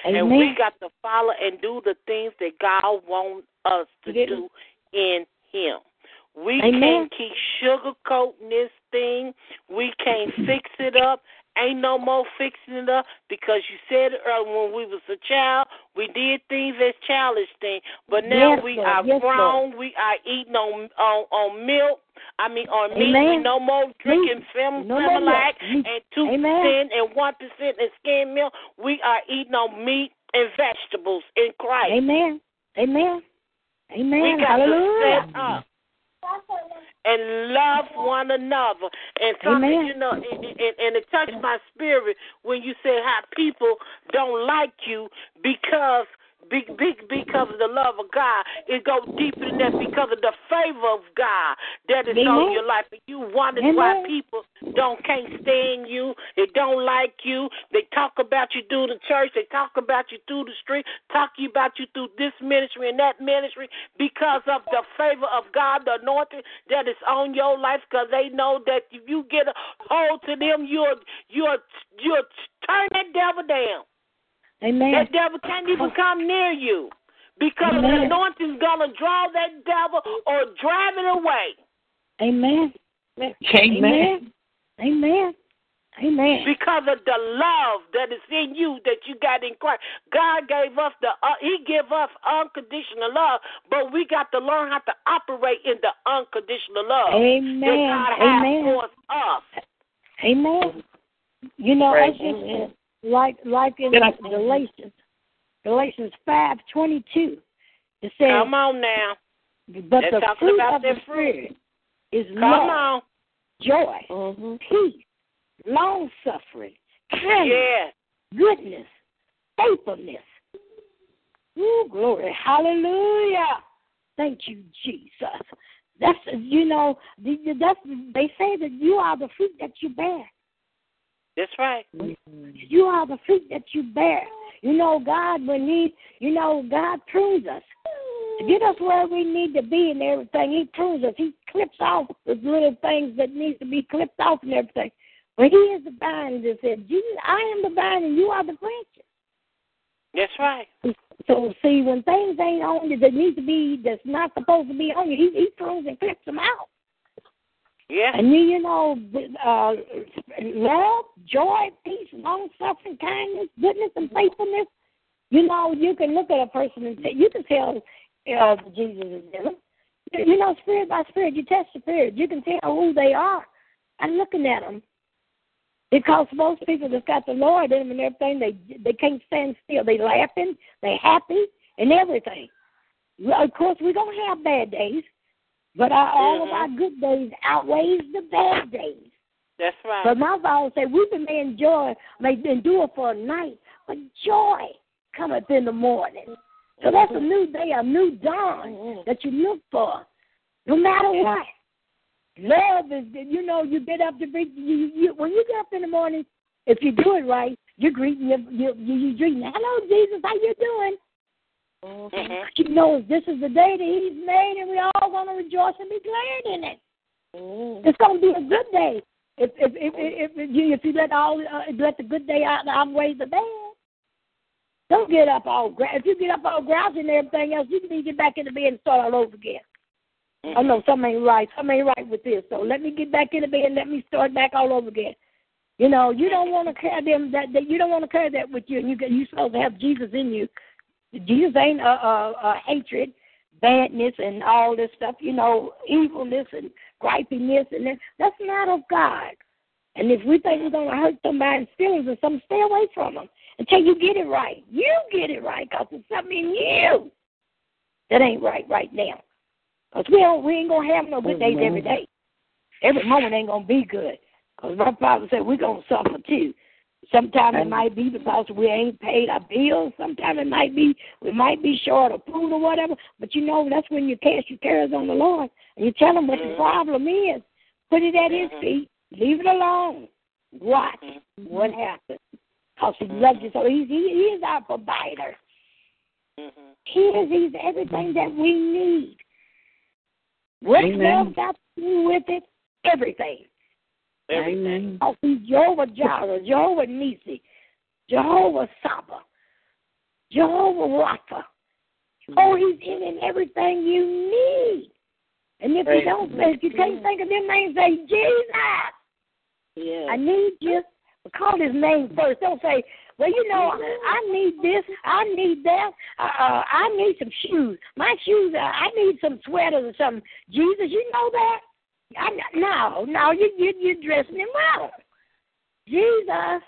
Amen. And we got to follow and do the things that God wants us to Yes. do in Him. We Amen. can't keep sugarcoating this thing. We can't fix it up. Ain't no more fixing it up because you said it earlier when we was a child, we did things as childish things, but now Yes, we Lord. are Yes, grown. We are eating on on on milk. I mean on meat. Amen. We no more drinking fem No more Similac milk. And two percent and one percent in skim milk. We are eating on meat and vegetables in Christ. Amen. Amen. Amen. We got Hallelujah. to up and love one another. And something, Amen. you know, and, and, and it touched my spirit when you said how people don't like you because. Be, be, because of the love of God, it goes deeper than that. Because of the favor of God that is on your life, and you wonder why people don't can't stand you. They don't like you. They talk about you through the church. They talk about you through the street. Talk about you through this ministry and that ministry because of the favor of God, the anointing that is on your life. Because they know that if you get a hold to them, you'll you'll you'll turn that devil down. Amen. That devil can't even come near you because the anointing's gonna draw that devil or drive it away. Amen. Amen. Amen. Amen. because of the love that is in you that you got in Christ. God gave us the uh, He give us unconditional love, but we got to learn how to operate in the unconditional love Amen. that Amen. God has Amen. towards us. Amen. You know, Right. it's just like like in Can I- Galatians, Galatians five twenty two. It says, Come on now, "But They're the talking fruit about of their the fruit. spirit is come love, on, joy, Mm-hmm. peace, long suffering, kindness, yeah, goodness, faithfulness. Ooh, glory, hallelujah! Thank you, Jesus. That's you know, the- the- that's they say that you are the fruit that you bear. That's right. Mm-hmm. You are the fruit that you bear. You know, God, when need, you know, God prunes us to get us where we need to be and everything. He prunes us. He clips off the little things that needs to be clipped off and everything. But He is the vine that said, Jesus, I am the vine and you are the branches. That's right. So see, when things ain't on you that need to be, that's not supposed to be on you, He, he prunes and clips them out. Yeah, And you, you know, uh, love, joy, peace, long suffering, kindness, goodness, and faithfulness. You know, you can look at a person and say, you can tell uh, Jesus is in them. You know, spirit by spirit, you test the spirit. You can tell who they are by looking at them. Because most people that's got the Lord in them and everything, they they can't stand still. They laughing, they happy, and everything. Of course, we're gonna have bad days, But our, all of Mhm. our good days outweighs the bad days. That's right. But my Bible said, weeping may enjoy, may endure for a night, but joy cometh in the morning. So mm-hmm. that's a new day, a new dawn mm-hmm. that you look for, no matter mm-hmm. what. Love is, you know, you get up to be, you, you, when you get up in the morning, if you do it right, you're greeting, you, you, you, you greeting, hello, Jesus, how you doing? Mhm. You know, this is the day that He's made, and we all going to rejoice and be glad in it. It's going to be a good day if if if if, if you if you let all uh, let the good day out outweigh the bad. Don't get up all gra- if you get up all grouchy and everything else, you need to get back in the bed and start all over again. I know something ain't right. Something ain't right with this. So let me get back in the bed and let me start back all over again. You know, you don't want to carry them that, that you don't want to carry that with you. And you you supposed to have Jesus in you. Jesus ain't a, a, a hatred, badness, and all this stuff. You know, evilness and gripiness, and that, that's not of God. And if we think we're going to hurt somebody's feelings or something, stay away from them until you get it right. You get it right because there's something in you that ain't right right now. Because we, don't, we ain't going to have no good days every day. Every moment ain't going to be good. Because my father said we're going to suffer too. Sometimes it might be because we ain't paid our bills. Sometimes it might be we might be short of food or whatever. But you know that's when you cast your cares on the Lord and you tell him what the mm-hmm. problem is. Put it at His mm-hmm. feet. Leave it alone. Watch mm-hmm. what happens. Because He loves you so. He's, he, he is our provider. He is. He's everything that we need. What's Amen. love got to do with it? Everything. Amen. Oh, he's Jehovah Jireh, Jehovah Nisi, Jehovah Saba, Jehovah Rapha. Oh, he's in in everything you need. And if you don't if you can't think of them names, say Jesus. Yeah. I need you. Call his name first. Don't say, well, you know, I need this, I need that, uh, uh, I need some shoes. My shoes, uh, I need some sweaters or something. Jesus, you know that? I, no, no, you you you're dressing him wrong. Jesus,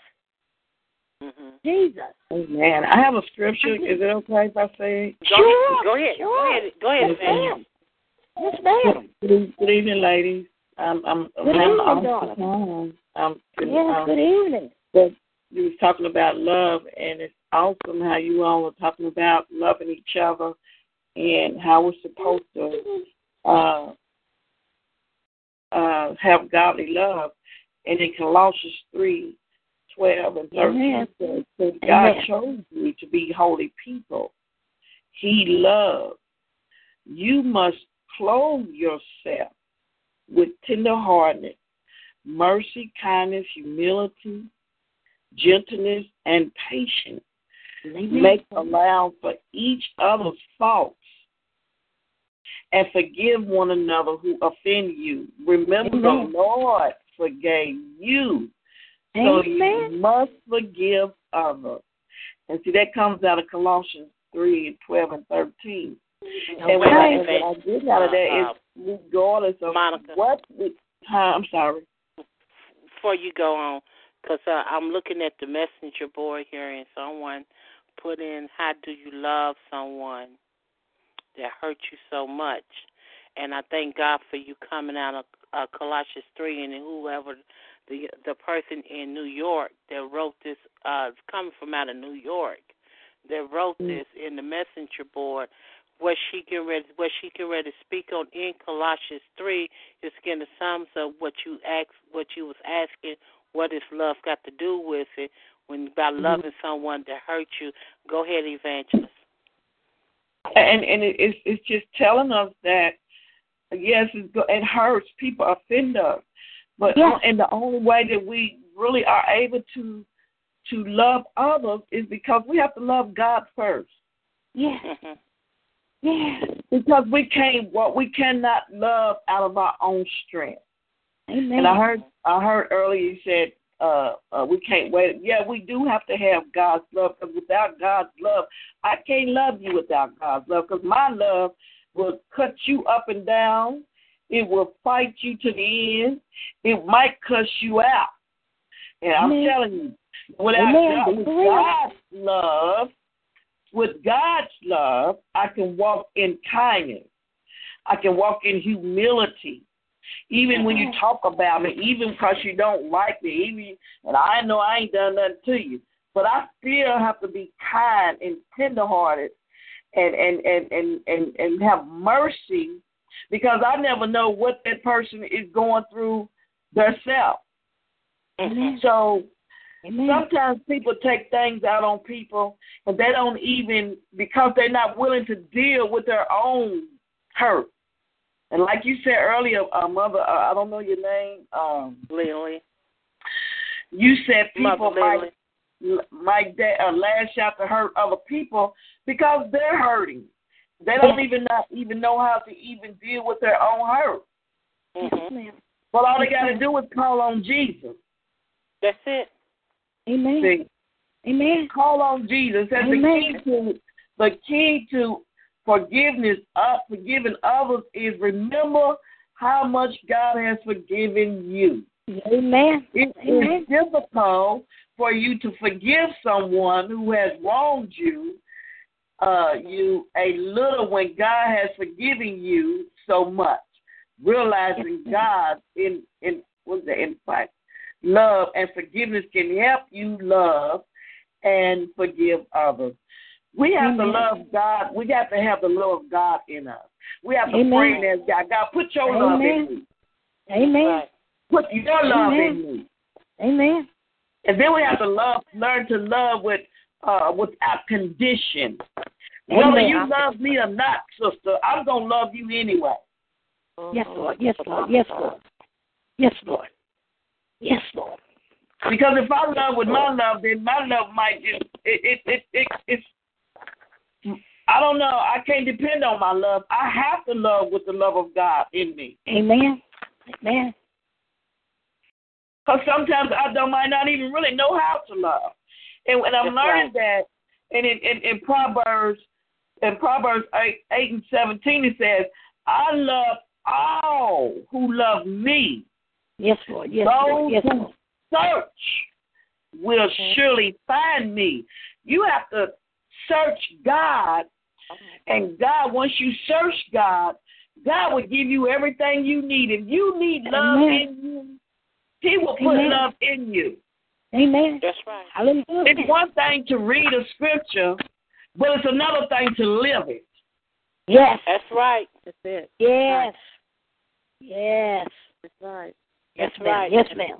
Mhm. Jesus. Amen. I have a scripture. Is it okay if I say it? Go, Sure, go ahead. Go sure. ahead. Go ahead, Yes, ma'am. Yes, ma'am. Good, good evening, ladies. I'm I'm Good I'm, evening, I'm, darling. I'm, Yes, um, good evening. but you was talking about love, and it's awesome how you all are talking about loving each other and how we're supposed to uh, uh, have godly love. And in Colossians three, twelve and thirteen Amen. says, "Since God chose you to be holy people, He loved. You must clothe yourself with tenderheartedness, mercy, kindness, humility, gentleness, and patience. Amen. Make allow for each other's faults and forgive one another who offend you. Remember, Amen. the Lord forgave you, so you must forgive others. And see, that comes out of Colossians 3 12 and 13. And what I, and what I get out of that Uh, is regardless of Monica. what we, huh, I'm sorry. Before you go on, because uh, I'm looking at the messenger board here, and someone put in, "How do you love someone that hurt you so much?" And I thank God for you coming out of uh, Colossians three, and whoever the the person in New York that wrote this, uh, coming from out of New York, that wrote Mm. this in the messenger board. What she can ready, what she can ready to speak on in Colossians three is getting the sums of what you asked, what you was asking. What does love got to do with it? When about Mm-hmm. loving someone that hurt you, go ahead, evangelist. And and it, it's it's just telling us that yes, it, it hurts. People offend us, but Yeah. and the only way that we really are able to to love others is because we have to love God first. Yeah, Mhm. yeah. Because we can't what we cannot love out of our own strength. Amen. And I heard I heard earlier you said uh, uh, we can't wait. Yeah, we do have to have God's love because without God's love, I can't love you without God's love because my love will cut you up and down. It will fight you to the end. It might cuss you out. And I'm Amen. telling you, without. God, with God's love, with God's love, I can walk in kindness. I can walk in humility. Even when you mm-hmm. talk about me, even because you don't like me, even and I know I ain't done nothing to you, but I still have to be kind and tenderhearted and and and and and, and have mercy because I never know what that person is going through themselves. Amen. So Amen. sometimes people take things out on people and they don't even because they're not willing to deal with their own hurt. And like you said earlier, uh, mother, uh, I don't know your name. Um, Lily. you said people Mother might Lily. might they, uh, lash out to hurt other people because they're hurting. They don't even not even know how to even deal with their own hurt. Yes, Mhm. ma'am. But all they got to do is call on Jesus. That's it. Amen. See, Amen. call on Jesus. And the key to the key to forgiveness, uh, forgiving others, is remember how much God has forgiven you. Amen. It Amen. is difficult for you to forgive someone who has wronged you, uh, you a little when God has forgiven you so much. Realizing God in in what's the in fact love and forgiveness can help you love and forgive others. We have to love God. We have to have the love of God in us. We have to Amen. pray as God. God, put your love in me. Amen. Right. Put your love in me. Amen. And then we have to love, learn to love with uh, without condition. Whether you love me or not, sister, I'm gonna love you anyway. Yes, Lord. Yes, Lord. Yes, Lord. Yes, Lord. Yes, Lord. Because if I love with my love, then my love might just it it it, it it's I don't know. I can't depend on my love. I have to love with the love of God in me. Amen. Amen. Because sometimes I don't might not even really know how to love. And when I'm That's learning that, and in, in, in Proverbs, in Proverbs 8, 8 and 17, it says, I love all who love me. Yes, Lord. Yes, Those Lord. Yes, who Lord. search will mm-hmm. surely find me. You have to search God, oh. and God, once you search God, God will give you everything you need. If you need love Amen. in you, He will put Amen. love in you. Amen. That's right. Hallelujah. It's one thing to read a scripture, but it's another thing to live it. Yes. That's right. That's it. Yes. Yes. That's right. Yes, That's ma'am. right. Yes, ma'am.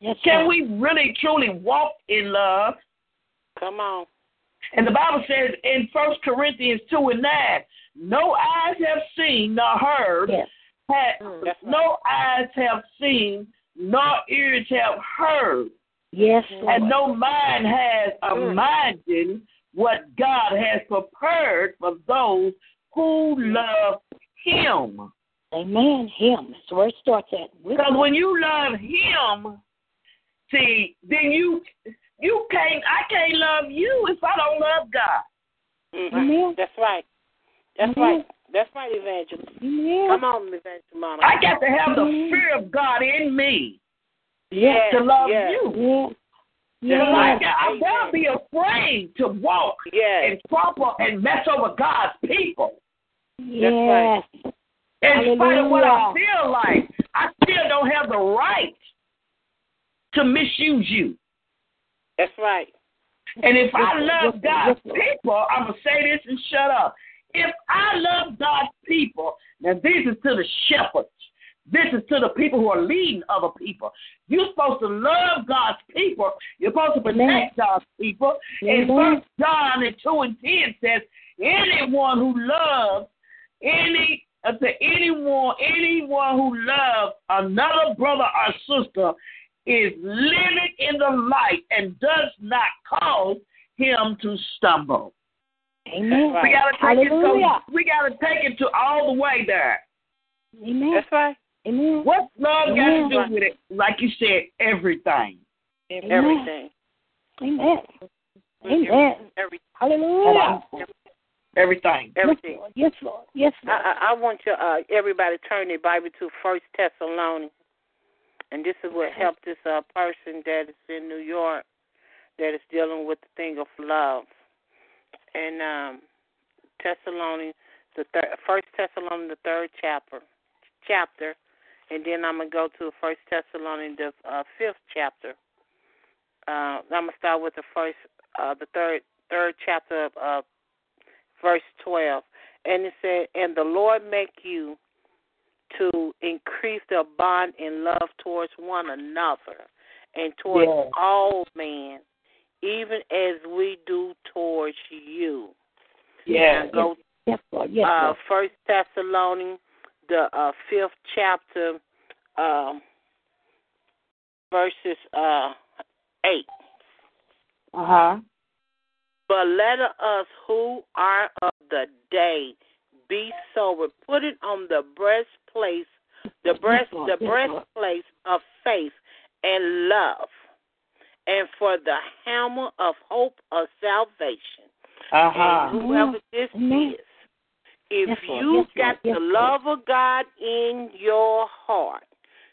Yes, Can ma'am. we really truly walk in love? Come on. And the Bible says in First Corinthians two and nine, no eyes have seen nor heard, Yes. Mm, that's right. no eyes have seen nor ears have heard, Yes, Lord. and no mind has Mm. imagined what God has prepared for those who love Him. Amen. Him. That's where it starts at. Because when you love him, see, then you you can't I can't love you if I don't love God. Mhm. Amen. That's right. That's Amen. right. That's right, Evangelist. Amen. Come on, Evangelist Mama. I got to have the fear of God in me Yes. to love yes. you. Yes. Because I, Yes. got- I gotta be afraid to walk Yes. and trample and mess over God's people. Yes. In spite of what I feel like, I still don't have the right to misuse you. That's right. And if I love God's people, I'm going to say this and shut up. If I love God's people, now this is to the shepherds. This is to the people who are leading other people. You're supposed to love God's people. You're supposed to protect. God's people. And. First John in 2 and 10 says, anyone who loves any to anyone anyone who loves another brother or sister is living in the light and does not cause him to stumble. Amen. That's We gotta take it Hallelujah. to we gotta take it to all the way there. Amen. That's right. Amen. What's love got Amen. to do with it? Like you said, everything. Amen. Everything. Amen. Amen. Every, Hallelujah. Everything. everything. Yes, Lord. Yes, I, Lord. I, I want you, uh, everybody turn their Bible to First Thessalonians, and this is what helped this uh, person that is in New York that is dealing with the thing of love. And um, Thessalonians the third, First Thessalonians, the third chapter, chapter, and then I'm gonna go to First Thessalonians, the uh, fifth chapter. Uh, I'm gonna start with the first, uh, the third, third chapter of uh, verse twelve, and it said, "And the Lord make you to increase their bond in love towards one another, and towards Yes. all men, even as we do towards you." Yeah. Go Yes, Lord. Yes, uh, Lord. First Thessalonians, the uh, fifth chapter, um, verses uh, eight. Uh huh. But let us who are of the day be sober, putting on the breastplate, the breast, the Yes, Lord. breastplate of faith and love, and for the hammer of hope of salvation. Uh huh. And whoever this Amen. is, if Yes, you Yes, got Yes, the Lord. love of God in your heart,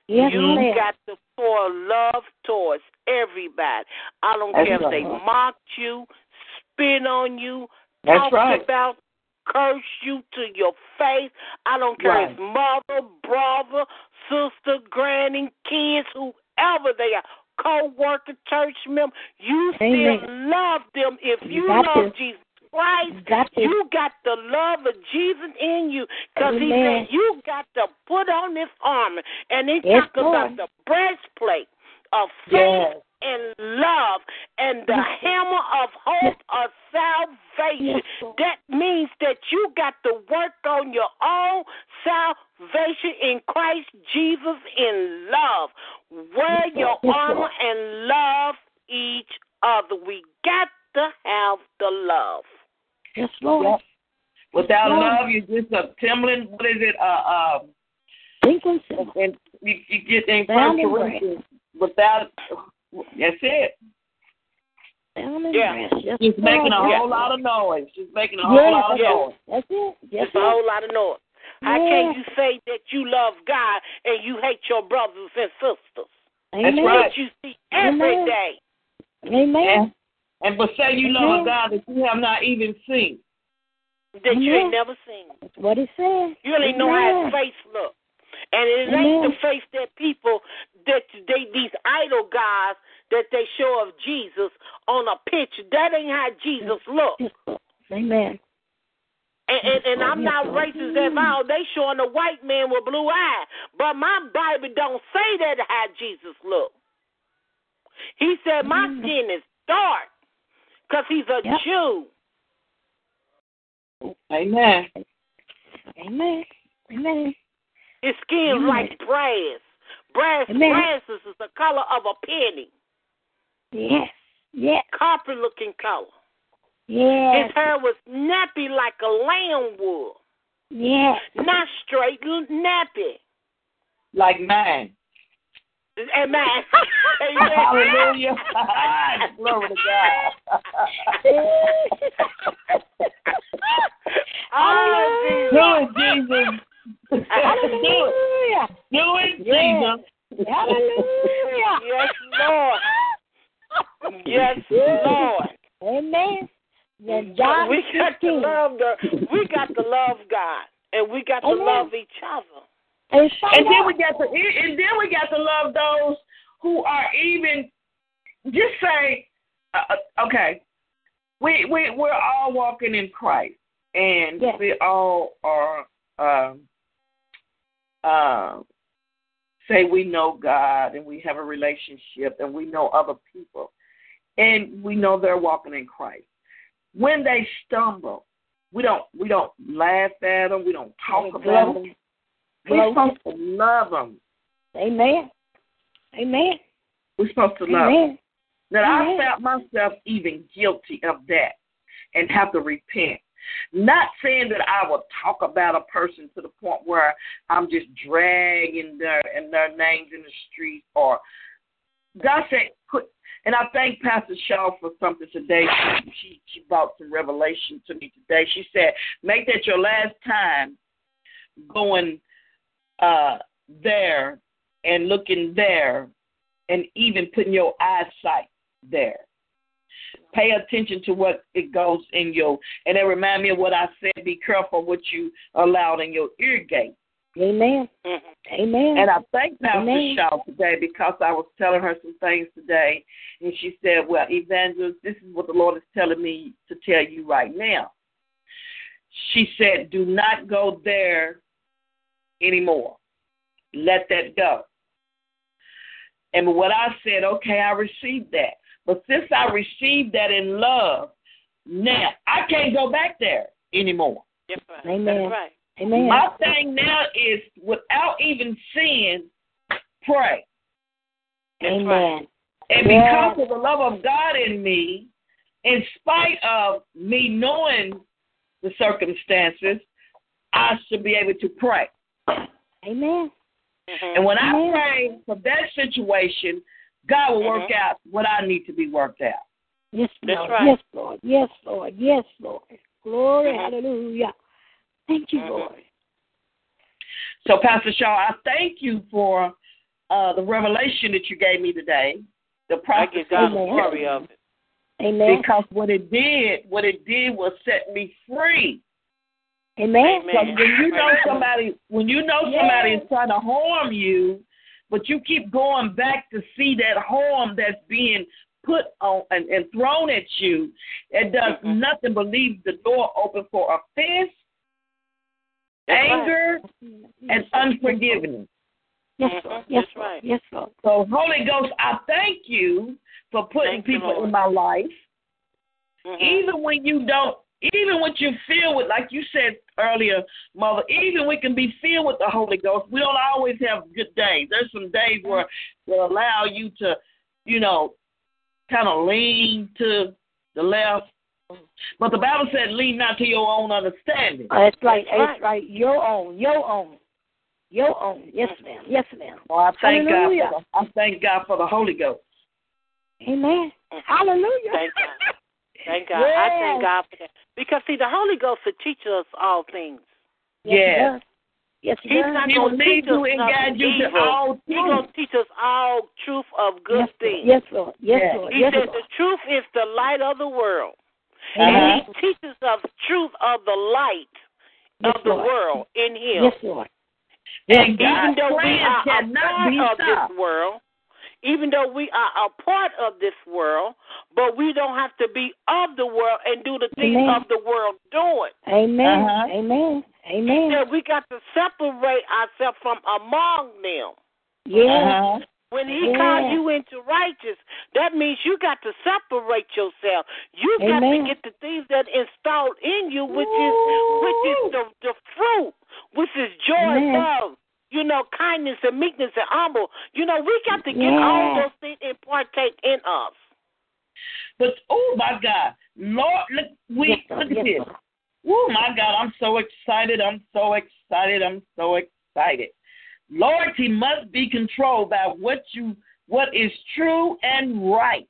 Yes, you ma'am. got to pour love towards everybody. I don't That's care if they mocked you, spit on you, That's talked right. about, curse you to your face. I don't care if mother, brother, sister, granny, kids, whoever they are, co-worker, church member, you still love them if You you love to. Jesus Christ. You got. You got the love of Jesus in you because he said you got to put on this armor. And he Yes, talked about the breastplate of faith Yes. And love and the Yes. hammer of hope of salvation. Yes, That means that you got to work on your own salvation in Christ Jesus in love. Wear Yes, your Yes, armor and love each other. We got to have the love. Yes, Lord. Yep. Without Lord. love, you're just a trembling. What is it? Uh, um, Twinkling and you, you get in Bound First Corinthians without. That's it. Down in Yeah. Yes, She's making a Lord. whole lot of noise. She's making a whole Yes, lot of yes. noise. That's it. Yes, It's a whole lot of noise. How can you say that you love God and you hate your brothers and sisters Amen. right. that you see every Amen. day? Amen. And, and but say you love Amen. a God that you have not even seen. that you Amen. ain't never seen? That's what he said. You only know how Amen. his face look. And it ain't the face that people that they these idol guys that they show of Jesus on a picture. That ain't how Jesus look. Yes, Lord. Amen. And, and, and I'm not racist at all. They showing a white man with blue eyes, but my Bible don't say that how Jesus look. He said my Mm. skin is dark because he's a Yep. Jew. Amen. Amen. Amen. His skin Amen. like brass. Brass, Amen. brass is the color of a penny, Yes. Yes. copper looking color. Yes. His hair was nappy like a lamb would, Yes. not straight, nappy. Like mine. Amen. Amen. Hallelujah. Glory to God. Oh, Do it, Jesus. Do it. Hallelujah. Do it, Yes. Jesus. Hallelujah. Yes, Lord. Yes, Lord. Amen. Then John we got to love the we got to love God and we got to Amen. love each other. And, find And then we got to and then we got to love those who are even just say uh, uh, okay we we we're all walking in Christ and Yes. we all are um uh say we know God and we have a relationship and we know other people and we know they're walking in Christ when they stumble we don't we don't laugh at them we don't talk Gloat. about them we're Gloat. supposed to love them Amen. Amen. we're supposed to love them Amen. that I felt myself even guilty of that and have to repent. Not saying that I will talk about a person to the point where I'm just dragging their and their names in the street or God said put and I thank Pastor Shaw for something today. She, she she brought some revelation to me today. She said, Make that your last time going uh there and looking there and even putting your eyesight there. Pay attention to what it goes in your. And it remind me of what I said. Be careful what you allowed in your ear gate. Amen. Mm-hmm. Amen. And I thank Pastor Amen. Shaw today because I was telling her some things today, and she said, "Well, Evangelist, this is what the Lord is telling me to tell you right now." She said, "Do not go there anymore. Let that go." And what I said, okay, I received that. But since I received that in love, now I can't go back there anymore. That's right. Amen. That's right. Amen. My thing now is without even sin, pray. That's Amen. right. And Yeah. because of the love of God in me, in spite of me knowing the circumstances, I should be able to pray. Amen. Mhm. And when I pray for that situation, God will work Mhm. out what I need to be worked out. Yes, That's Lord. right. Yes, Lord. Yes, Lord. Yes, Lord. Glory. Mhm. Hallelujah. Thank you, Mhm. Lord. So, Pastor Shaw, I thank you for uh, the revelation that you gave me today. The I prophecy. give God the Amen. glory of it. Amen. Because what it did, what it did was set me free. Amen. Amen. Because when you know somebody, when you know somebody Yes. is trying to harm you, but you keep going back to see that harm that's being put on and, and thrown at you, it does Mhm. nothing but leave the door open for offense, That's right. anger, and unforgiveness. Yes, Mhm. Lord. Yes, That's Lord. right. Yes, Lord. So, Holy Ghost, I thank you for putting Thank people in my life. Mhm. even when you don't, even when you feel with, like you said earlier, Mother, even we can be filled with the Holy Ghost. We don't always have good days. There's some days where will allow you to, you know, kind of lean to the left. But the Bible said, lean not to your own understanding. Uh, it's right. That's right. It's right. Your own. Your own. Your own. Yes, ma'am. Yes, ma'am. So I thank Hallelujah. God. For the, I thank God for the Holy Ghost. Amen. Hallelujah. Thank God. Thank God. I thank God for that. Because see, the Holy Ghost will teach us all things. Yes, he Yes. does. He He's does. not He going to lead teach us you and nothing guide you to evil. all He's truth. going to teach us all truth of good yes, Lord. things. Yes, Lord. Yes, Yes. Lord. He Yes, said Lord. the truth is the light of the world. Uh-huh. And he teaches us truth of the light Yes, of the Lord. world in him. Yes, Lord. And even though we plan are a cannot part of this world, even though we are a part of this world, but we don't have to be of the world and do the things Amen. of the world doing. Amen. Uh-huh. Amen. He Amen. said we got to separate ourselves from among them. Yeah. Uh-huh. When he Yeah. calls you into righteous, that means you got to separate yourself. You got Amen. to get the things that installed in you, which is which is the the fruit, which is joy, Amen. love, you know, kindness and meekness and humble. You know, we got to get Yeah. all those things and partake in us. But oh my God, Lord, look, we Yes, look at this. Oh my God, I'm so excited. I'm so excited. I'm so excited. Loyalty must be controlled by what you what is true and right.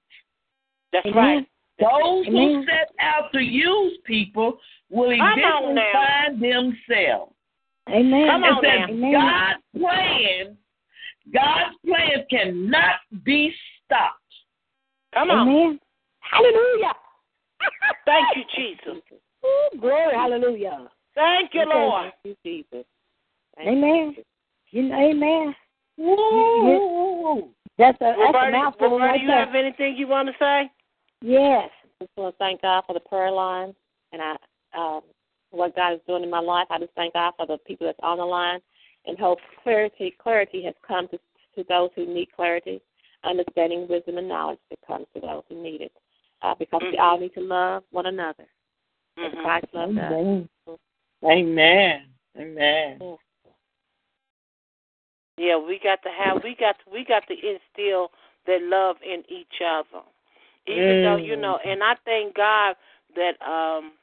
That's Amen. right. Those who Amen. set out to use people will eventually find themselves. Amen. Come It on says now. Amen. God's plan, God's plan cannot be stopped. Come on. Amen. Hallelujah. Thank you, Jesus. Ooh, glory. Hallelujah. Thank you, Lord. Amen. You know, amen. Woo! That's a that's a Roberta, mouthful Roberta, right you there. have anything you want to say? Yes. just want to thank God for the prayer line and I um, what God is doing in my life. I just thank God for the people that's on the line and hope clarity clarity has come to to those who need clarity, understanding, wisdom, and knowledge that comes to those who need it. Uh, because we Mhm. all need to love one another as Mhm. Christ loved us. Amen. Amen. Amen. Yeah, we got to have we got to, we got to instill that love in each other. Even though you Mm. know, and I thank God that um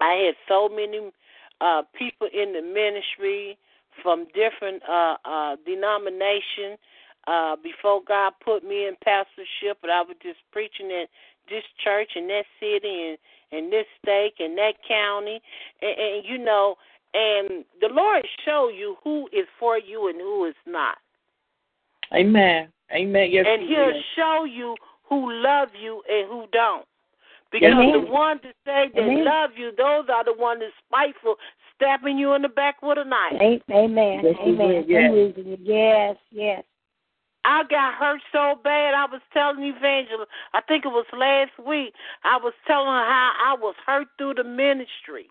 I had so many uh people in the ministry from different uh uh denomination uh before God put me in pastorship but I was just preaching at this church and that city and and this state and that county and, and you know and the Lord show you who is for you and who is not. Amen. Amen. Yes, and he he'll will. show you who love you and who don't. Because Amen. the ones that say they Amen. love you, those are the ones that's spiteful, stabbing you in the back with a knife. A- Amen. Yes, Amen. yes. I'm using you. Yes, yes. I got hurt so bad. I was telling Evangelist, I think it was last week, I was telling her how I was hurt through the ministry.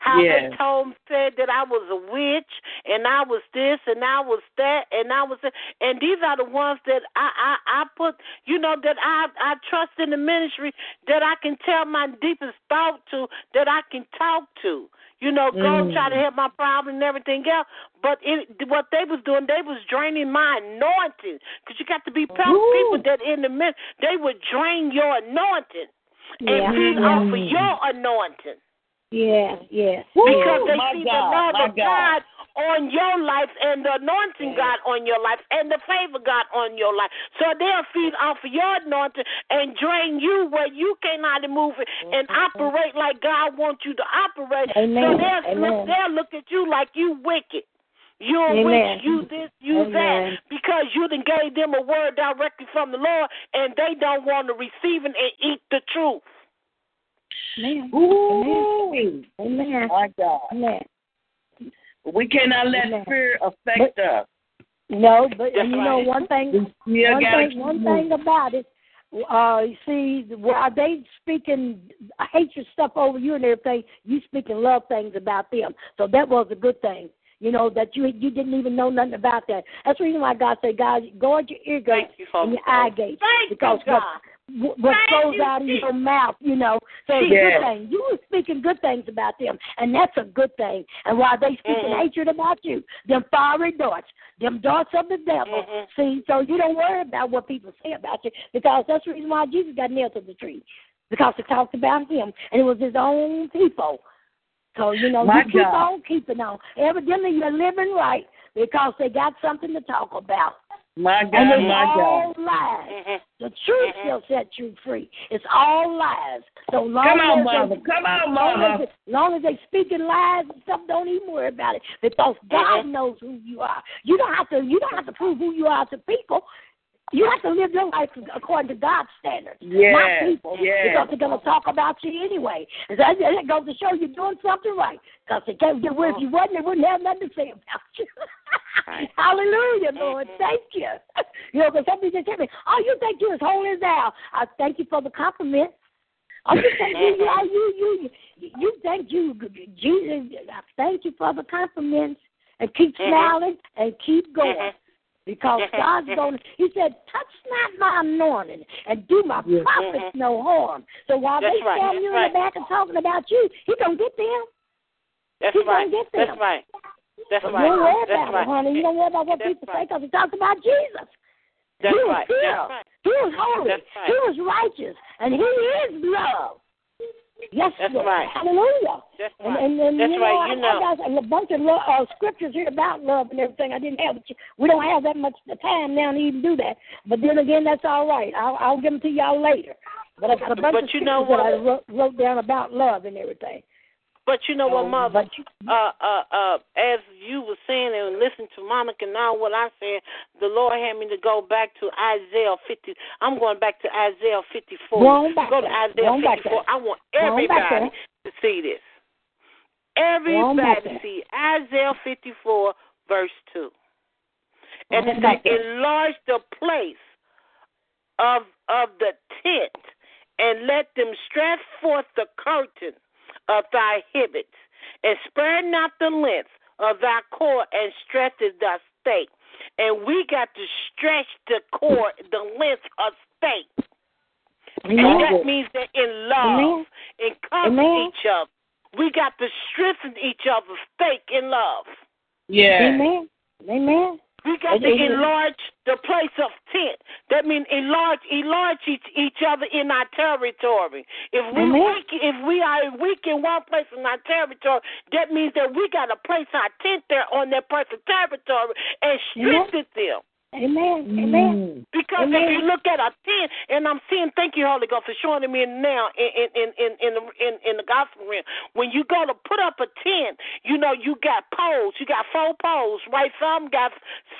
How Yes. they told said that I was a witch and I was this and I was that and I was that. and these are the ones that I I I put you know that I I trust in the ministry that I can tell my deepest thought to that I can talk to. You know, go Mm. try to help my problem and everything else. But it, what they was doing, they was draining my anointing. Because you got to be people that in the midst, they would drain your anointing and Yeah. feed off of Mm. your anointing. Yeah, yes. Because Ooh, they see God, the love of God. God on your life and the anointing Yeah. God on your life and the favor God on your life. So they'll feed off of your anointing and drain you where you cannot move it and mm-hmm. operate like God wants you to operate. Amen. So they'll Amen. look, they'll look at you like you wicked. You're a Amen. witch, you this, you Amen. that, because you done gave them a word directly from the Lord and they don't want to receive it and eat the truth. Amen. Ooh, Amen. my God. Amen. We cannot let Amen. fear affect us. No, but That's you know one thing. One thing, one thing about it, uh, you see, while they speaking hatred stuff over you and everything, you speaking love things about them. So that was a good thing. You know that you you didn't even know nothing about that. That's the reason why God said, God, guard your ear gates you, and your eye gates Thank because you, God. What what goes you, out of your mouth, you know. So it's a Yes. good thing. You were speaking good things about them, and that's a good thing. And while they speaking Mhm. hatred about you, them fiery darts, them darts of the devil. Mhm. See, so you don't worry about what people say about you because that's the reason why Jesus got nailed to the tree because it talked about him and it was his own people. So you know, My you keep God. on keeping on. Evidently, you're living right because they got something to talk about. My And God, it's my all God. lies. Mhm. The truth Mhm. shall set you free. It's all lies. So long Come on, as mama. they, Come on, long mama. as, long as they speaking lies and stuff, don't even worry about it because God Mhm. knows who you are. You don't have to. You don't have to prove who you are to people. You have to live your life according to God's standards, Yes, not people, yes. because they're going to talk about you anyway. And that goes to show you're doing something right. Because they can't get if you wasn't, they wouldn't have nothing to say about you. Hallelujah, Lord. Mhm. Thank you. You know, because somebody just tell me, "Oh, you think you're as holy as thou?" I thank you for the compliment. Oh, you think you, you, you, you, you think you, Jesus? I thank you for the compliments, and keep Mhm. smiling and keep going. Because. God's going to, He said, touch not my anointing and do my Yes. prophets Mhm. no harm. So while That's they right. standing you That's in the back and talking about you, He going to get them. That's He's right. gonna get them. That's right. That's But right. you don't worry That's about right. it, honey. You don't worry about what That's people say because He talks about Jesus. That's he was right. pure. That's right. He was holy. That's right. He was righteous. And He is love. Yes, That's Lord. right. Hallelujah. That's And, right. and, and That's you know, right. I, You know. I got a bunch of uh, scriptures here about love and everything. I didn't have, we don't have that much time now to even do that. But then again, that's all right. I'll, I'll give them to y'all later. But I got a bunch But of you scriptures know that I wrote, wrote down about love and everything. But you know what, mother? Uh, uh, uh, as you were saying and listening to Monica now, what I said, the Lord had me to go back to Isaiah 50. I'm going back to Isaiah 54. Go on back go to. Isaiah Go 54. I want Go on back everybody to see this. Everybody there. see Isaiah 54, verse 2. And on it says, enlarge the place of of the tent, and let them stretch forth the curtain of thy hibits, and spare not the length of thy cord, and stretch thy stake. And we got to stretch the cord, the length of stake. And Amen. that means that in love, Amen. in comfort each other, we got to strengthen each other's stake in love. Yeah. Amen. Amen. We got to enlarge the place of tent. That means enlarge, enlarge each, each other in our territory. If we Amen. weak, if we are weak in one place in our territory, that means that we got to place our tent there on that person's territory and strengthen them. Amen. Amen. Mm. Because Amen. if you look at a tent And I'm seeing, thank you, Holy Ghost, for showing me now in in in in the in, in the gospel realm. When you go to put up a tent, you know you got poles. You got four poles, right? Some got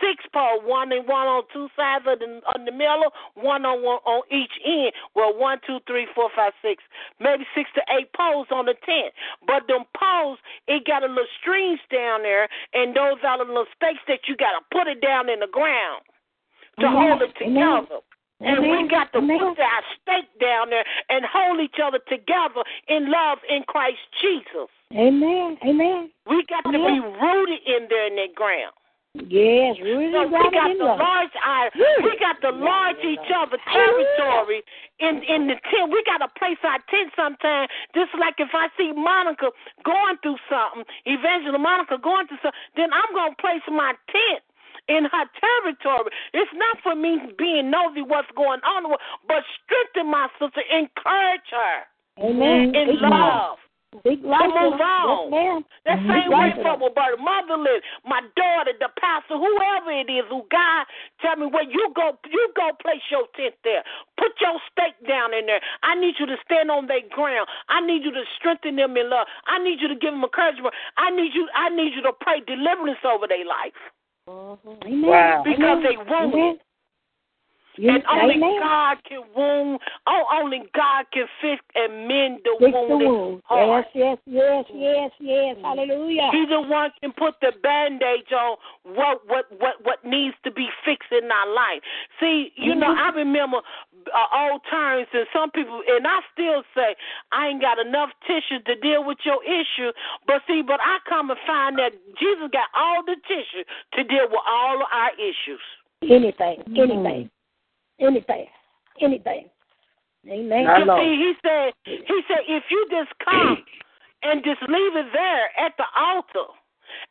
six poles, one and one on two sides of the on the middle, one on one on each end. Well, one, two, three, four, five, six, maybe six to eight poles on the tent. But them poles, it got a little strings down there, and those are the little stakes that you got to put it down in the ground to Amen. hold it Amen. together. And we got to Amen. put our stake down there and hold each other together in love in Christ Jesus. Amen. Amen. We got to be rooted in there in that ground. Yes, really So we got to large our, we got to large each other territory in in the tent. We got to place our tent sometime. Just like if I see Monica going through something, Evangelist Monica going through something, then I'm gonna place my tent in her territory. It's not for me being nosy what's going on, but strengthen my sister, encourage her Amen. in life. love. Life. move to her. on. Yes. That same way life to from her. Roberta, motherless, my daughter, the pastor, whoever it is, who God tell me, well, you go, you go place your tent there. Put your stake down in there. I need you to stand on their ground. I need you to strengthen them in love. I need you to give them encouragement. I need you, I need you to pray deliverance over their life Mm-hmm. Amen. Wow. because Amen. they wounded. Amen. You- And only Amen. God can wound. Oh, only God can fix and mend the Fix the wounded wound. heart. Yes, yes, yes, yes, yes. Mm. Hallelujah. He's the one can put the bandage on what what what what needs to be fixed in our life. See, you know, mm-hmm. I remember uh, old times, and some people, and I still say I ain't got enough tissue to deal with your issue. But see, but I come and find that Jesus got all the tissue to deal with all of our issues. Anything, anything, mm. Anything, anything. Amen. You know. see, he said, he said, if you just come and just leave it there at the altar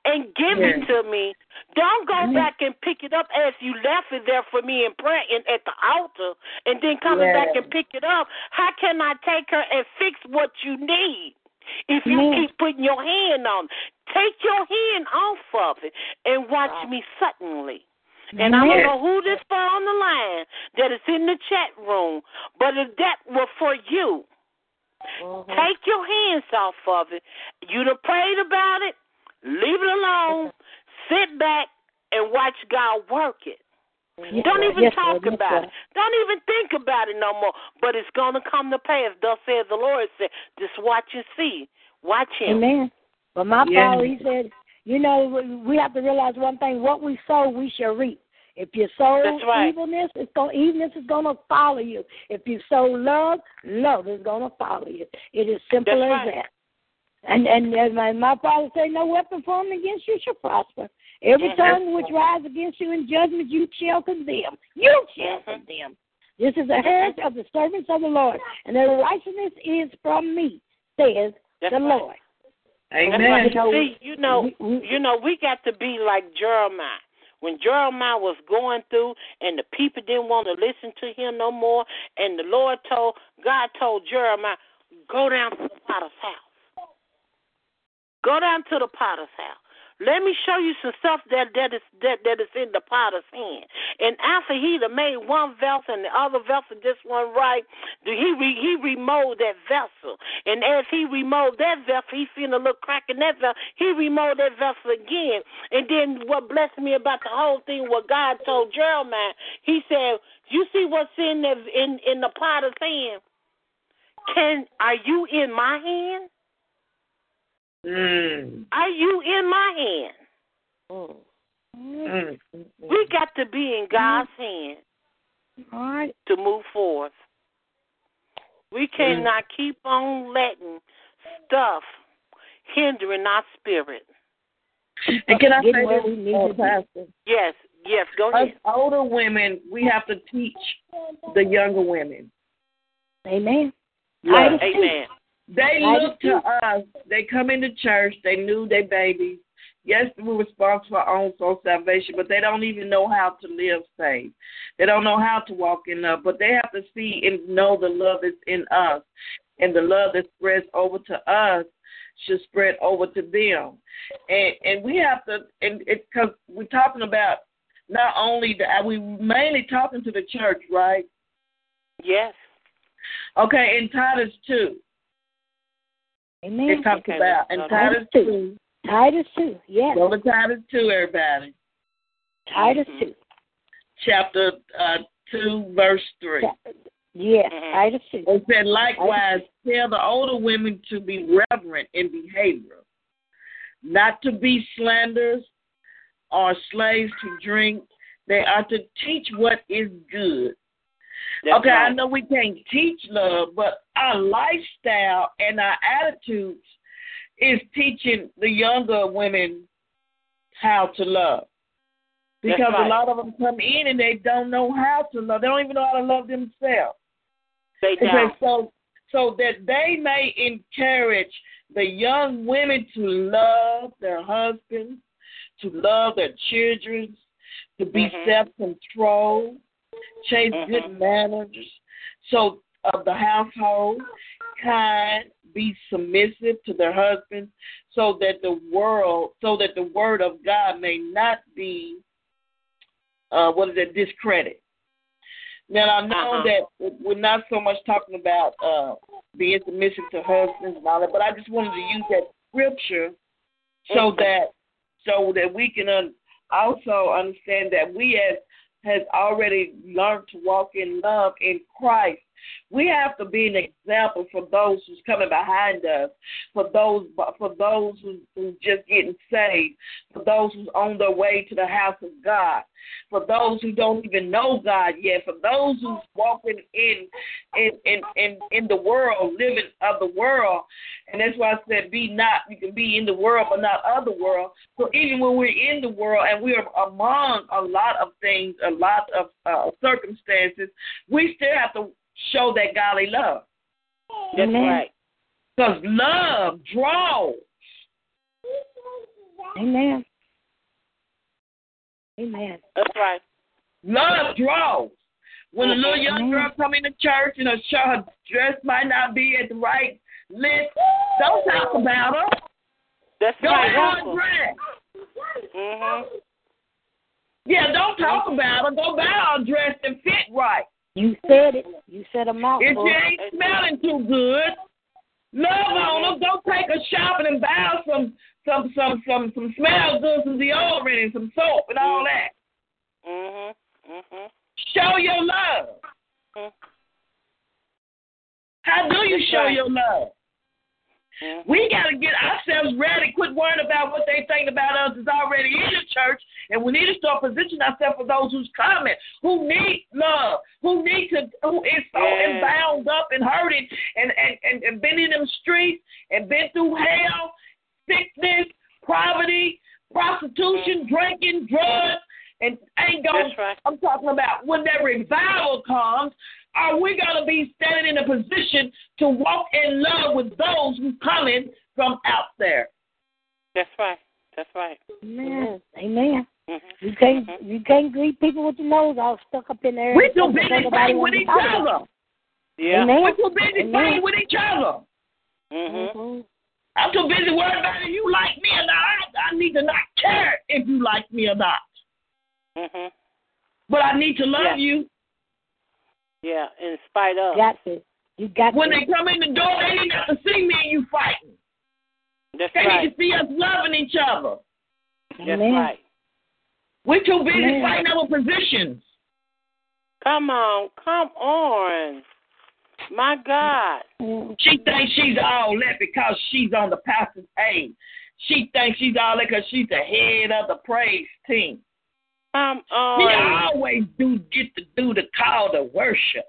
and give it to me, don't go back and pick it up as you left it there for me in prayer in, at the altar, and then coming Yeah. back and pick it up. How can I take her and fix what you need? If you Amen. keep putting your hand on, take your hand off of it and watch me suddenly. And I don't know who this for on the line that is in the chat room, but if that were for you, mm-hmm. take your hands off of it. You done prayed about it, leave it alone, mm-hmm. sit back and watch God work it. Yes, Don't even Yes, talk Yes, about Lord. it. Don't even think about it no more. But it's gonna come to pass. Thus says the Lord said, just watch and see. Watch him. Amen. But my Yeah. father, he said, you know, we have to realize one thing: what we sow, we shall reap. If you sow right. evilness, it's going evilness is going to follow you. If you sow love, love is going to follow you. It is simple That's as right. that. And and as my, my father said, no weapon formed against you shall prosper. Every Mhm. tongue which rise against you in judgment, you shall condemn. You shall Mhm. condemn. This is the heritage of the servants of the Lord, and their righteousness is from me, says That's the right. Lord. That's Amen. right. See, you know, we- we- you know, we got to be like Jeremiah. When Jeremiah was going through and the people didn't want to listen to him no more, and the Lord told God told Jeremiah, go down to the potter's house. Go down to the potter's house. Let me show you some stuff that that is that that is in the potter's hand. And after he done made one vessel and the other vessel just one right, he re, he remolded that vessel. And as he remolded that vessel, he seen a little crack in that vessel. He remolded that vessel again. And then what blessed me about the whole thing, what God told Jeremiah, he said, "You see what's in the in in the potter's hand? Can are you in my hand? Mm. Are you in my hand?" Mm. We got to be in God's hand All right. to move forth. We cannot keep on letting stuff hindering our spirit. And can I say where this, we need to be. Pastor? Yes, yes, go Us older women, we have to teach the younger women. Amen. Love. Amen. They look to us. They come into church. They knew their babies. Yes, we're responsible for our own soul salvation, but they don't even know how to live saved. They don't know how to walk in love, but they have to see and know the love is in us, and the love that spreads over to us should spread over to them. And and we have to, and because we're talking about not only the uh, we mainly talking to the church, right? Yes. Okay, in Titus 2, Amen. it talks Okay, about, in let's Titus Titus 2, Titus 2. Yes. go to Titus 2, everybody, Titus Mhm. 2. chapter uh, 2, verse 3. Yes. Mhm. Titus 2. It said, likewise, tell the older women to be reverent in behavior, not to be slanderers or slaves to drink. They are to teach what is good. That's okay, I know we can't teach love, but our lifestyle and our attitudes is teaching the younger women how to love. Because right. a lot of them come in and they don't know how to love. They don't even know how to love themselves. Okay, down. so so that they may encourage the young women to love their husbands, to love their children, to be Mhm. self-controlled, chase Mhm. good manners, so of the household, kind, be submissive to their husbands, so that the world, so that the word of God may not be, uh, what is it, discredit. Now I know Uh-huh. that we're not so much talking about uh, being submissive to husbands and all that, but I just wanted to use that scripture so Mhm. that so that we can un- also understand that we as has already learned to walk in love in Christ. We have to be an example for those who's coming behind us, for those for those who, who's just getting saved, for those who's on their way to the house of God, for those who don't even know God yet, for those who's walking in in in in, in the world, living of the world. And that's why I said be not you can be in the world but not of the world. So even when we're in the world and we're among a lot of things, a lot of uh, circumstances, we still have to show that godly love. That's Amen. right. Because love draws. Amen. Amen. That's right. Love draws. When a little young girl come into church and her, sh- her dress might not be at the right length, don't talk about her. That's Go right. out Helpful. and dress. Mhm. Yeah, don't talk about her. Go buy her dressed and fit right. You said it. You said a mouthful. If she ain't smelling too good, love on her. Go take her shopping and buy some some some some some smell good, some deodorant and some soap and all that. Mhm. Mhm. Show your love. Mhm. How do you show your love? We got to get ourselves ready. Quit worrying about what they think about us is already in the church, and we need to start positioning ourselves for those who's coming, who need love, who need to, who is so Yeah. bound up and hurting, and and and, and been in them streets and been through hell, sickness, poverty, prostitution, mm. drinking, drugs, and ain't going. Right. I'm talking about when that revival comes, are we going to be standing in a position to walk in love with those who coming from out there? That's right. That's right. Amen. Amen. Mhm. You can't Mhm. you can't greet people with your nose all stuck up in there. We and too busy fighting with each other. Yeah. Amen. We're too busy Amen. fighting with each other. Mhm. Mhm. I'm too busy worrying about if you like me or not. I, I need to not care if you like me or not. Mhm. But I need to love Yeah. you. Yeah. In spite of. Got to. You got When to. they come in the door, they need not to see me and you fighting. That's They right. need to see us loving each other. That's Amen. right. We're too busy Amen. fighting over positions. Come on. Come on. My God. She thinks she's all that because she's on the pastor's aid. She thinks she's all that because she's the head of the praise team. Come on. always do get to do the call to worship.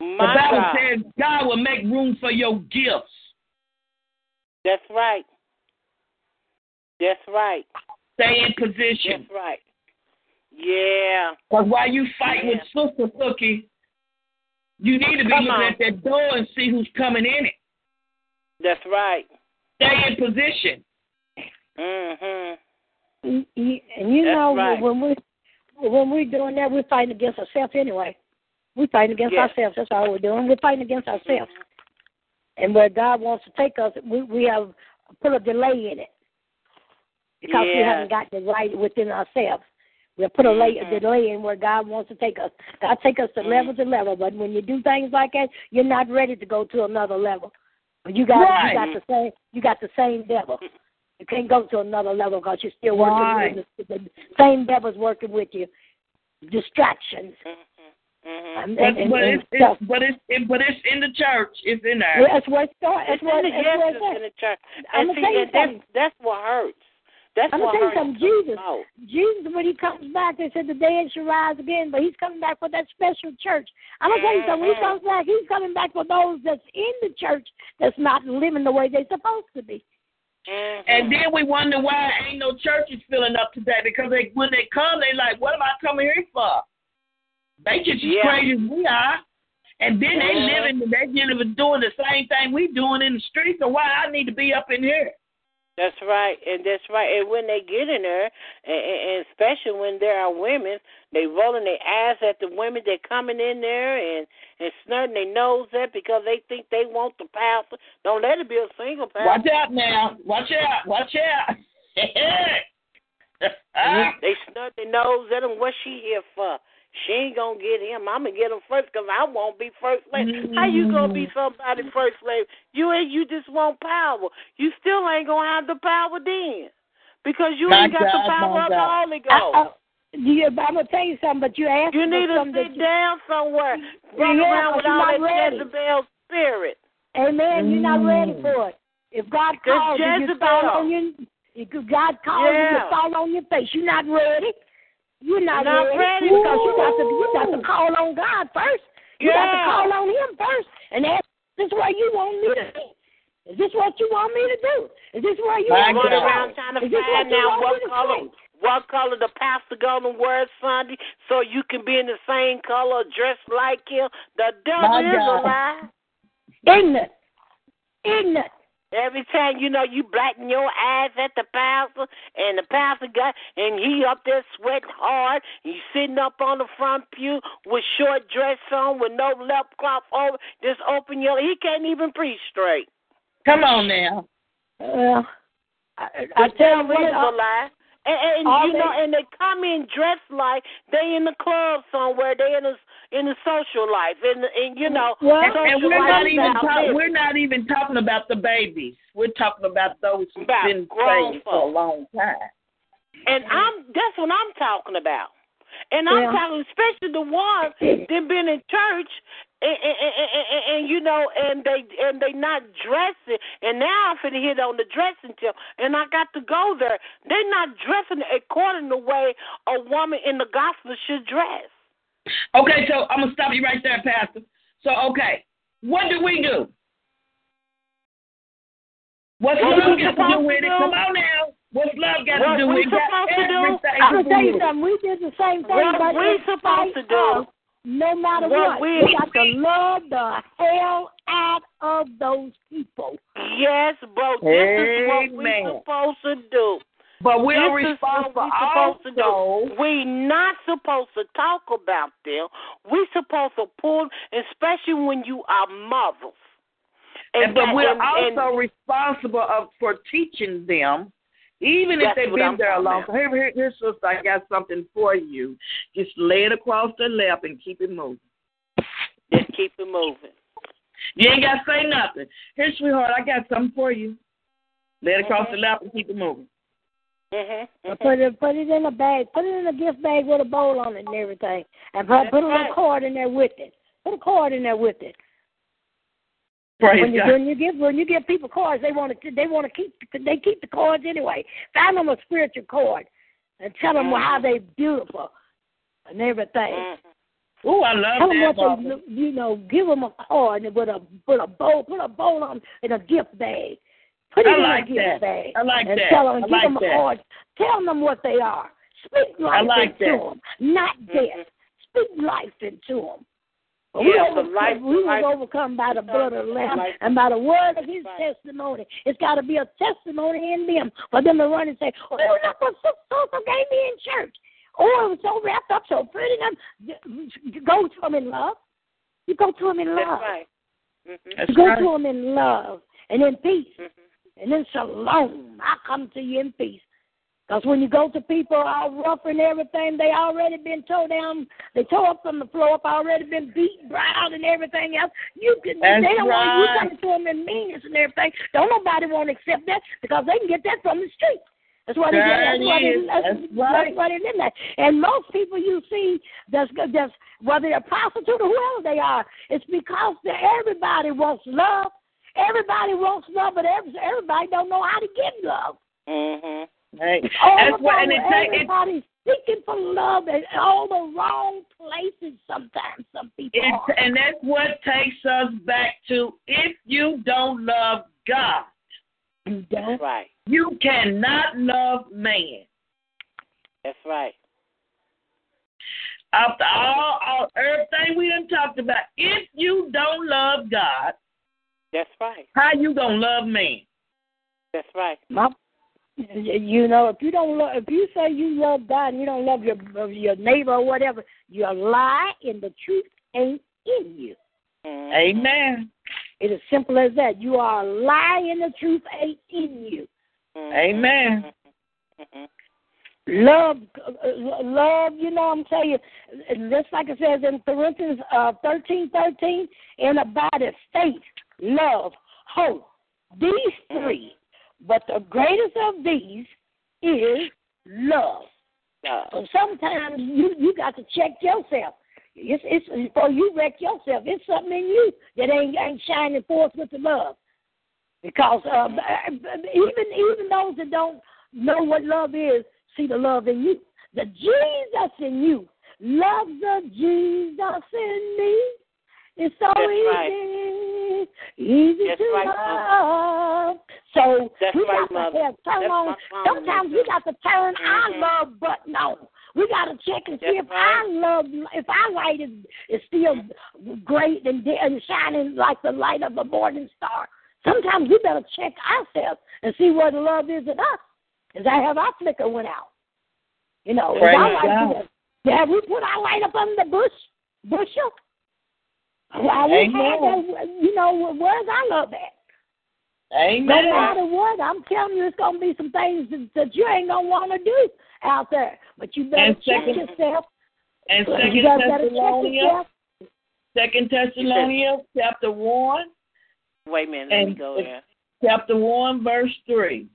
the My Bible God. says God will make room for your gifts. That's right. That's right. Stay in position. That's right. Yeah. Because while you fight Yeah. with Sister Cookie, you need to be Come looking on. at that door and see who's coming in it. That's right. Stay in position. Mhm. And you That's know right. when we when we're doing that, we're fighting against ourselves anyway. We're fighting against Yes. ourselves. That's all we're doing. We're fighting against ourselves. Mhm. And where God wants to take us, we we have put a delay in it because we haven't gotten it right within ourselves. We'll put a lay, Mhm. delay in where God wants to take us. God take us to Mhm. level to level, but when you do things like that, you're not ready to go to another level. You got Right. you got the same you got the same devil. You can't go to another level because you're still working Right. with the, the same devil's working with you. Distractions. Mhm. Mhm. And, But, and, and, but and it's, it's but it's it, but it's in the church. It's in there. Well, that's where it starts. That's It's where, in the yes, where it's it's in the church. I'm And see, tell you and that's that's what hurts. That's I'm what gonna tell you something. Jesus, most. Jesus, when he comes back, they said the dead shall rise again, but he's coming back for that special church. I'm gonna tell you something. When he Mhm. comes back, he's coming back for those that's in the church that's not living the way they're supposed to be. Mhm. And then we wonder why ain't no churches filling up today because they when they come they like, what am I coming here for? They just as crazy as we are. And then they Mhm. living they living doing the same thing we doing in the streets, so why I need to be up in here? That's right, and that's right. And when they get in there, and, and especially when there are women, they rolling their eyes at the women that coming in there and and snurting their nose at because they think they want the pastor. Don't let it be a single pastor. Watch out now. Watch out. Watch out. They snort their nose at them. What she here for? She ain't gonna get him. I'm gonna get him first because I won't be first lady. How you gonna be somebody first lady? You ain't. You just want power. You still ain't gonna have the power then because you My ain't got the power my of the God. Holy I, Ghost. I, you, I'm gonna tell you something, but you asked You need to something sit that you- down somewhere. Run Yeah, around with all that ready. Jezebel spirit. Amen. You're not ready Mm. for it. If God Because calls you, you Jezebel. fall on your. If God calls you, Yeah. you fall on your face. You're not ready. You're not, Not ready, ready. because you got to you got to call on God first. You got to call on Him first and ask, "Is this what you want me to do? Is this what you want me to do? Is this where you want me to God. go? around trying to Is this find what you out want what me to color what color the pastor gonna wear Sunday so you can be in the same color, dressed like him. The devil My is a God. lie. Ignorant, ignorant. Every time you know you blacken your eyes at the pastor, and the pastor got and he up there sweating hard. and You sitting up on the front pew with short dress on, with no left cloth over, just open your. He can't even preach straight. Come on now. Uh, I, I tell you devil is what, a lie. And, and all you know, and they come in dressed like they in the club somewhere. They in the in the social life, and and you know, Well, And, we're not even lifestyle talk, we're not even talking about the babies. We're talking about those who've About been grown saved for a long time. And I'm that's what I'm talking about. And I'm Yeah. talking especially the ones that been in church and, and, and, and, and you know and they and they not dressing and now I'm finna hit on the dressing tip and I got to go there. They're not dressing according to the way a woman in the gospel should dress. Okay, so I'm gonna stop you right there, Pastor. So okay, what do we do? What's What love got to do to with it? do? Come on now. What's love got What to do we with it? Supposed to do? I'm gonna tell do you something. We did the same thing, What but we supposed to do? no matter What what, we- we got to love the hell out of those people. Yes, bro. this is what we Amen. supposed to do. But we are This is what responsible supposed to do. also. We not supposed to talk about them. We're supposed to pull, especially when you are mothers. And, but we're and- and- also responsible of, for teaching them, even if they've been I'm there a long time. Here, here, here, sister, I got something for you. Just lay it across the lap and keep it moving. just keep it moving. You ain't got to say nothing. Here, sweetheart, I got something for you. Lay it across the mm-hmm. lap and keep it moving. Mhm. But mhm. Put it put it in a bag. Put it in a gift bag with a bowl on it and everything. And put, put a little right. cord in there with it. Put a card in there with it. Praise when you God. when you give when you give people cards, they want to they want to keep they keep the cards anyway. Find them a spiritual card and tell them how Mhm. they beautiful and everything. Mhm. Ooh, I love Tell them that. what they you know. Give them a card and with a put a bowl put a bowl on in a gift bag. Put it I in like a gift that. bag. I like and that. Tell them, I give like them a that. card. Tell them what they are. Speak life like into that. them, not Mhm. death. Speak life into them. But Yeah, we, but over, life- we life- was overcome by the blood of the Lamb Life- and by the word of His Right. testimony. It's got to be a testimony in them for them to run and say, "Oh, look what so so gave me in church." Oh, it was so wrapped up, so pretty. And you go to them in love. You go to them in love. That's love. right. Mhm. That's You go right. to them in love and in peace Mhm. And in shalom. I come to you in peace. Because when you go to people all rough and everything, they already been tore down. They tore up from the floor up, already been beat, brown, and everything else. You can, That's they don't want right. you coming to them in meanness and everything. Don't nobody want to accept that because they can get that from the street. That's what it is. There That's what it it is. is. That's, That's right. that's what it is. That. And most people you see, that's that's whether they're prostitute or whoever they are, it's because they, everybody wants love. Everybody wants love, but everybody don't know how to give love. Mm-hmm. Hey, All that's what, and it, take- it, everybody's seeking for love in all the wrong places. Sometimes some people it, are. and that's what takes us back to if you don't love God, You don't. Right. you cannot love man. That's right. After all, all everything we done talked about, if you don't love God, That's right. how you gonna love me? That's right. My, you know, if you don't love, if you say you love God and you don't love your your neighbor or whatever, you are lie and the truth ain't in you. Mhm. Amen. It is as simple as that. You are a lie and the truth ain't in you. Mhm. Amen. Mhm. Love, uh, love. You know, I'm telling you, just like it says in Corinthians uh, thirteen, thirteen, and about it, faith, love, hope. These three, but the greatest of these is love. Love. So sometimes you you got to check yourself. It's it's before you wreck yourself. It's something in you that ain't ain't shining forth with the love. Because uh, even even those that don't know what love is see the love in you. The Jesus in you love the Jesus in me. It's so That's easy, right. Easy That's to right, love. So That's we right, got Mother. to have turn on. Sometimes we got to turn our Mhm. love button on. We got to check and see if right. our love, if our light is is still great and, and shining like the light of a morning star. Sometimes we better check ourselves and see where the love is in us. Is that have our flicker went out? You know, is our light God. have we put our light up under the bush bushel? Well, we Amen. had that, you know, where's our love at? No matter what, I'm telling you, it's gonna be some things that, that you ain't gonna want to do out there. But you better And check second- yourself. And you Second better, better Thessalonians. Second Thessalonians, chapter one, Wait a minute. Let me go there. chapter one, verse three.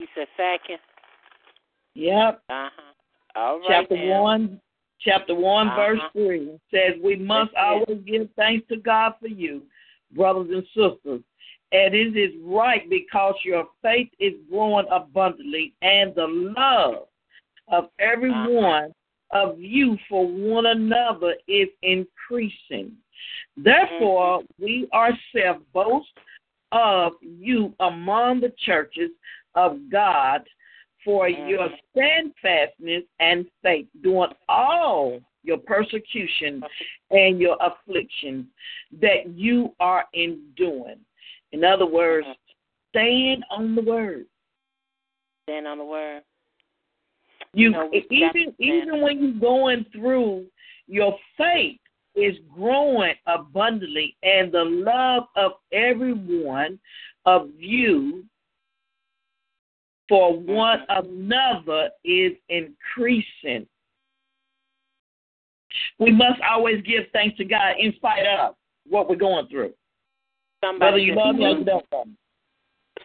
You said second. Yep. Uh huh. All right. chapter now. one, chapter one, Uh-huh. verse three says, "We must That's it. always give thanks to God for you, brothers and sisters, and it is right because your faith is growing abundantly, and the love of every Uh-huh. one of you for one another is increasing. Therefore, Mm-hmm. we ourselves boast of you among the churches of God." For your Mhm. steadfastness and faith during all your persecution and your affliction that you are enduring. In other words, Mhm. stand on the word. Stand on the word. You know, even even when you're going through, your faith is growing abundantly, and the love of everyone of you for one another is increasing. We must always give thanks to God in spite of what we're going through. Whether Somebody you just love me or put, don't love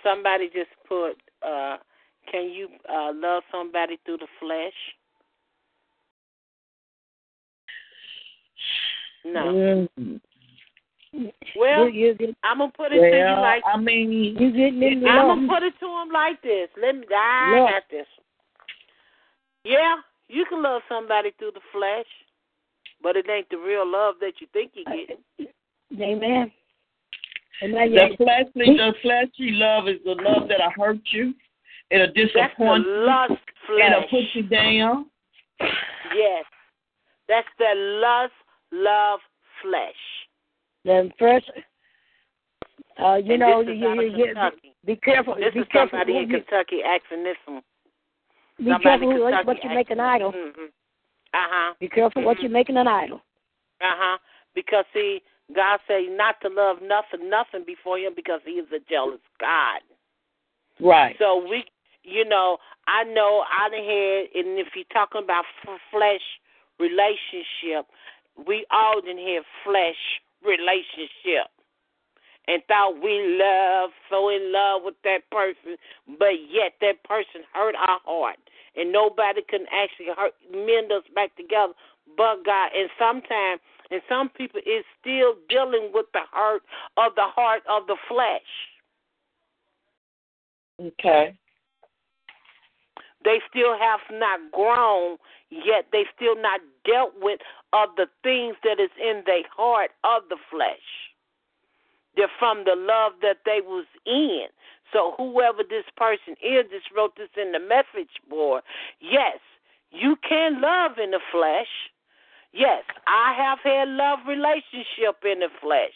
somebody just put. Uh, can you uh, love somebody through the flesh? No. Mm. Well, you, you, I'm gonna put it to you like I mean, you getting in the I'm gonna put it to him like this. Let me. I Look. got this. Yeah, you can love somebody through the flesh, but it ain't the real love that you think you get. Amen. Amen. the fleshly, the fleshly love is the love that'll hurt you, it'll That's the disappoint you, lust it'll put you down. Yes, that's the lust, love, flesh. Then first, uh, you and know, you, you, you, be careful. This be is careful. somebody in Kentucky asking this one. Be Somebody careful what, Kentucky what you make an idol. Mm-hmm. Uh huh. Be careful what you're making an idol. Uh huh. Because see, God say not to love nothing, nothing before Him, because He is a jealous God. Right. So we you know, I know I done had, and if you're talking about f- flesh relationship, we all done have flesh relationship. And thought we love, so in love with that person, but yet that person hurt our heart. And nobody can actually hurt, mend us back together but God. And sometimes, and some people is still dealing with the hurt of the heart of the flesh. Okay. They still have not grown yet. They still not dealt with of the things that is in their heart of the flesh. They're from the love that they was in. So whoever this person is, just wrote this in the message board. Yes, you can love in the flesh. Yes, I have had love relationship in the flesh.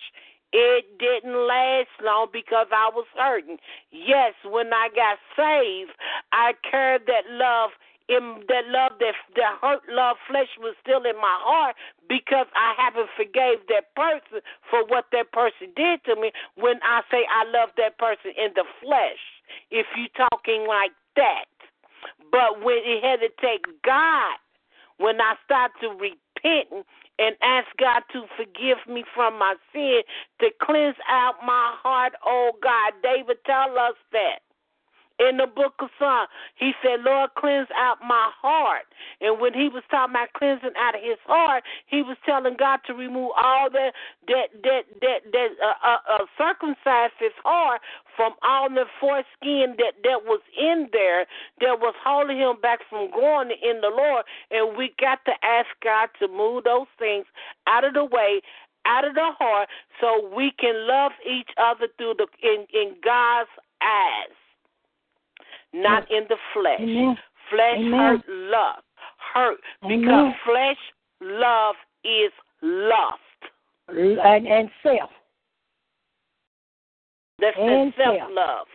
It didn't last long because I was hurting. Yes, when I got saved, I carried that love in that love that that hurt love flesh was still in my heart because I haven't forgave that person for what that person did to me when I say I love that person in the flesh. If you talking like that. But when it had to take God, when I start to repent and ask God to forgive me from my sin, to cleanse out my heart, oh God. David tell us that in the book of Psalms. He said, Lord, cleanse out my heart. And when he was talking about cleansing out of his heart, he was telling God to remove all the that that that that uh, uh, uh, circumcised his heart from all the foreskin that that was in there that was holding him back from going in the Lord. And we got to ask God to move those things out of the way out of the heart so we can love each other through the in, in God's eyes not in the flesh. Amen. Flesh Amen. hurt love. Hurt because Amen. flesh love is lust. And, and self. That's And self love.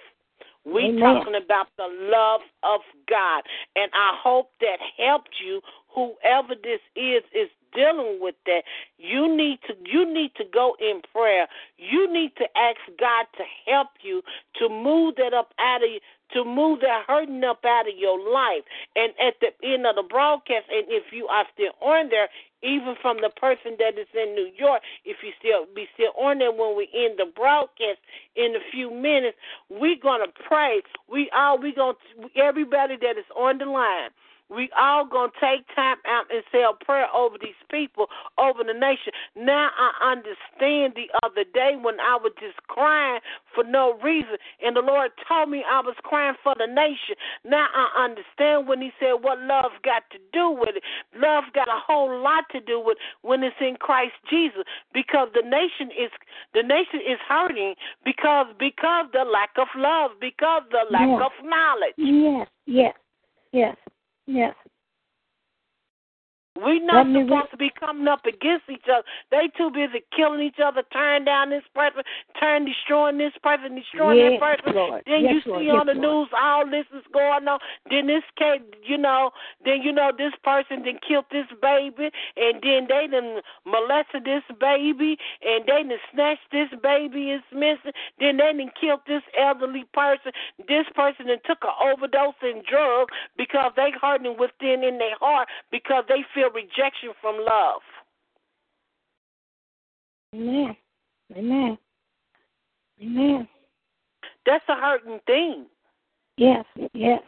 We Amen. talking about the love of God. And I hope that helped you, whoever this is is dealing with that. You need to you need to go in prayer. You need to ask God to help you to move that up out of you to move that hurting up out of your life. And at the end of the broadcast, and if you are still on there, even from the person that is in New York, if you still be still on there when we end the broadcast in a few minutes, we're gonna pray. We all we gonna everybody that is on the line. We all gonna take time out and say a prayer over these people, over the nation. Now I understand the other day when I was just crying for no reason, and the Lord told me I was crying for the nation. Now I understand when He said what love got to do with it. Love got a whole lot to do with when it's in Christ Jesus, because the nation is the nation is hurting because because the lack of love, because the lack Yeah. of knowledge. Yes, yes, yes, yes. We not Let supposed to be coming up against each other. They too busy killing each other, tearing down this person, turn destroying this person, destroying Yes, that person. Lord. Then Yes, you see Lord. on the Lord. news all this is going on. Then this case, you know, then you know this person then killed this baby, and then they done molested this baby, and they done snatched this baby is missing. Then they done killed this elderly person. This person then took an overdose in drugs because they hurting within in their heart because they feel rejection from love. Amen. Amen. Amen. That's a hurting thing. Yes, yes.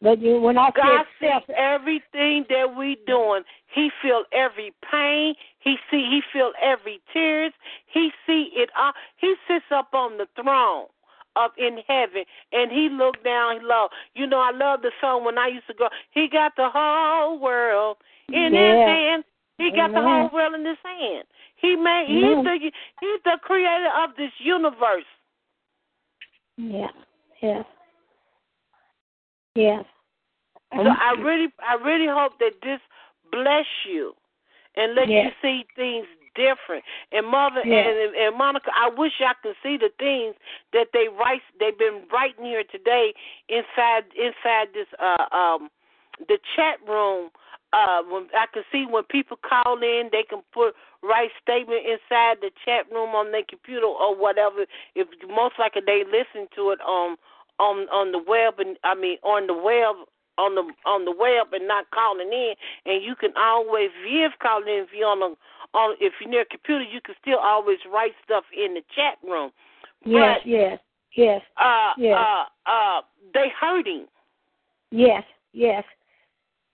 But you, when I God sees everything that we doing. He feel every pain. He see. He feel every tears. He see it all. He sits up on the throne up in heaven, and he looked down low. You know, I love the song when I used to go. He got the whole world in his hand. He got the whole world in his hand. He made. Amen. He's the. He's the creator of this universe. Yeah, yes, yes. So I really, I really hope that this bless you and let Yes. you see things different. And mother Yes. and, and Monica, I wish I could see the things that they write. They've been writing here today inside inside this uh um the chat room. Uh, when I can see when people call in, they can put write statement inside the chat room on their computer or whatever. If most likely they listen to it on on on the web and I mean on the web on the on the web and not calling in and you can always if calling in if you're on a on if you're near a computer you can still always write stuff in the chat room. Yes, But, yes, yes, uh Yes. uh uh they hurting. yes, yes.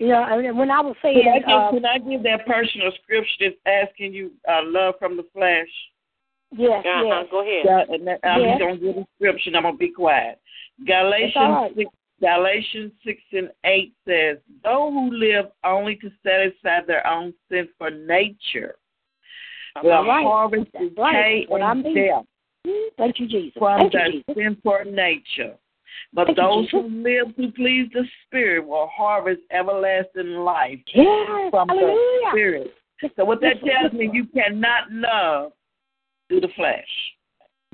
You know, and when I was saying, Can I give, uh, can I give that personal scripture that's asking you uh, love from the flesh? yes, Uh-huh. yes, Go ahead. Yeah, and that, I'm Yes. going to give the scripture and I'm going to be quiet. Galatians, all right. 6, Galatians 6 and 8 says, Those who live only to satisfy their own sinful nature will right. harvest decay right. What I and mean. death Thank you, Jesus. from Thank you, their Jesus. sinful nature. But Thank those Jesus. who live to please the Spirit will harvest everlasting life Yes, from the. Spirit. So what that tells me, you cannot love through the flesh.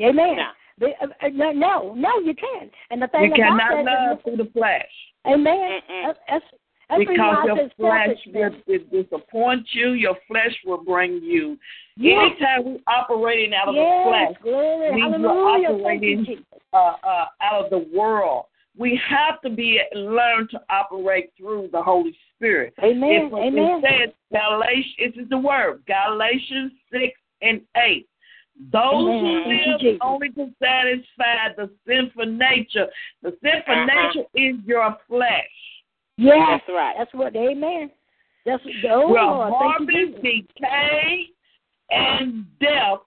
Amen. Uh, uh, No, no, no, you can't. And the thing You about cannot that love through the flesh. Amen. Mm-mm. That's, that's, that's the reason because your flesh will will disappoint you. Your flesh will bring you. Yes. Anytime we're operating out of yes, the flesh, glory, hallelujah. Thank operating uh, uh, out of the world. We have to be learn to operate through the Holy Spirit. Amen, It, amen. it says Galatians. This is the word Galatians six and eight. Those Amen. who live only to satisfy the sinful nature. The sinful Uh-huh. nature is your flesh. Yes, That's right. That's what, amen. That's, oh, will Lord, harvest decay and death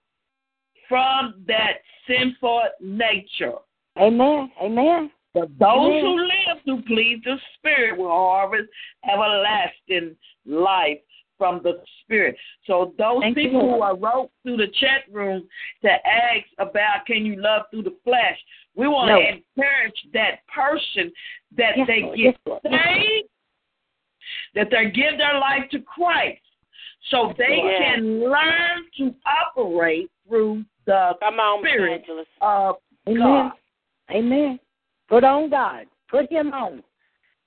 from that sinful nature. Amen, amen. But those Amen. who live to please the Spirit will harvest everlasting life from the Spirit. So those Thank you, people who Lord. are wrote through the chat room to ask about can you love through the flesh, we want No. to encourage that person that Yes, they Lord, get yes, Lord, yes, Lord. saved, that they give their life to Christ, so they Lord. can learn to operate through the Come on, Spirit evangelist. of Amen. God. Amen. Put on God. Put him on.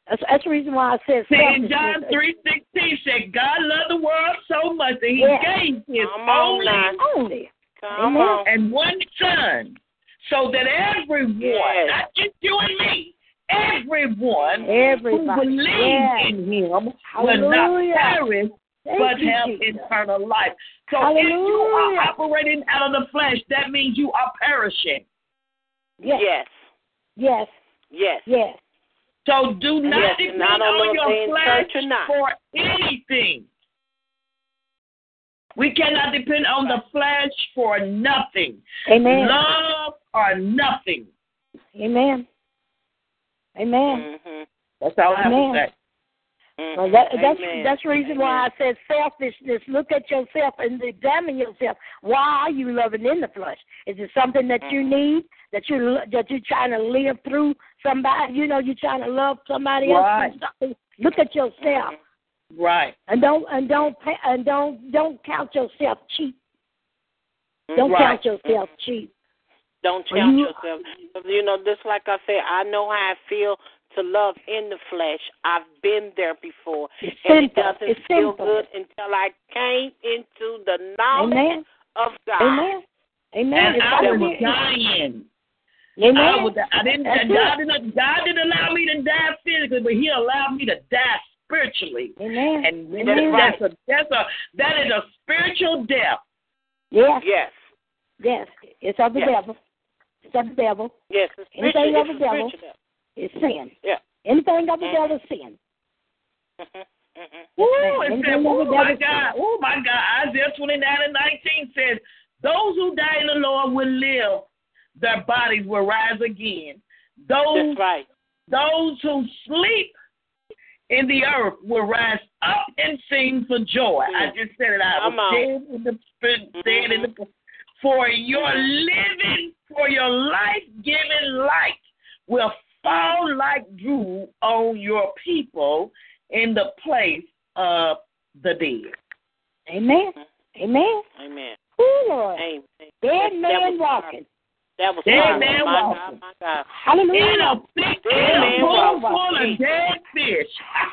That's, that's the reason why I said See, in selfishness. John three sixteen said, God loved the world so much that He Yes. gave His Come only now. Only. Come Amen. on. and one Son, so that everyone, Yes. not just you and me, everyone who believes Yes. in Him will not perish Thank but you, have Jesus. eternal life. So if you are operating out of the flesh, that means you are perishing. Yes. Yes. Yes. Yes. Yes. So do not Yes, depend and I don't know on your flesh church or not. for anything. We cannot depend on the flesh for nothing. Amen. Love or nothing. Amen. Amen. Mm-hmm. That's all I have Amen. to say. Mm-hmm. Well, that, that's Amen. that's the reason why I said selfishness. Look at yourself and examine yourself. Why are you loving in the flesh? Is it something that you need that you that you're trying to live through somebody? You know, you're trying to love somebody else. Right. through something? Look at yourself Right. and don't and don't and don't don't count yourself cheap. Don't Right. count yourself cheap. Don't Well, count you- yourself. You know, just like I said, I know how I feel to love in the flesh. I've been there before. It's and it sinful. doesn't It's feel sinful. good until I came into the knowledge Amen. of God. Amen. Amen. And I was dying. Amen. I, was, I didn't. That's God it. didn't. God didn't allow me to die physically, but He allowed me to die spiritually. Amen. And Amen. that's a that's a that is a spiritual death. Yes. Yes. Yes. It's of the Yes. devil. It's of the devil. Yes. It's Anything spiritual. of the devil. spiritual. It's sin. Yeah. Anything of the Mhm. devil is sin. Ooh, it said, oh my God, oh my God. Isaiah 29 and 19 says, Those who die in the Lord will live, their bodies will rise again. Those That's right. those who sleep in the earth will rise up and sing for joy. I mm. just said it. I Come was on. dead in the spirit, dead in the mm-hmm. for your living, for your life giving light will fall like dew on your people in the place of the dead. Amen. Mm-hmm. Amen. Amen. Oh Lord. Amen. Dead That- that man walking. That was Dead powerful. man my walking. God, my God. In a big in Dead a man pool full of dead fish.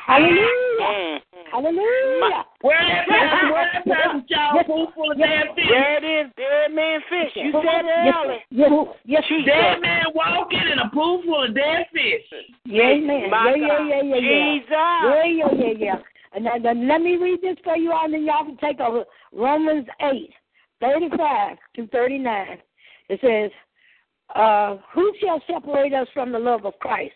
Hallelujah. Mm. Hallelujah. Where that person, where that person, child, Yes. pool full of dead fish. There it is, dead man fish. You said it Yes. earlier. Yes, yes, Jesus. Dead man walking in a pool full of dead fish. yeah, amen. My Yeah, yeah, God. yeah, yeah, yeah. Jesus. Yeah, yeah, yeah, yeah. And then, then let me read this for you all, and then y'all can take over. Romans 8, 35 to 39. It says, uh, Who shall separate us from the love of Christ?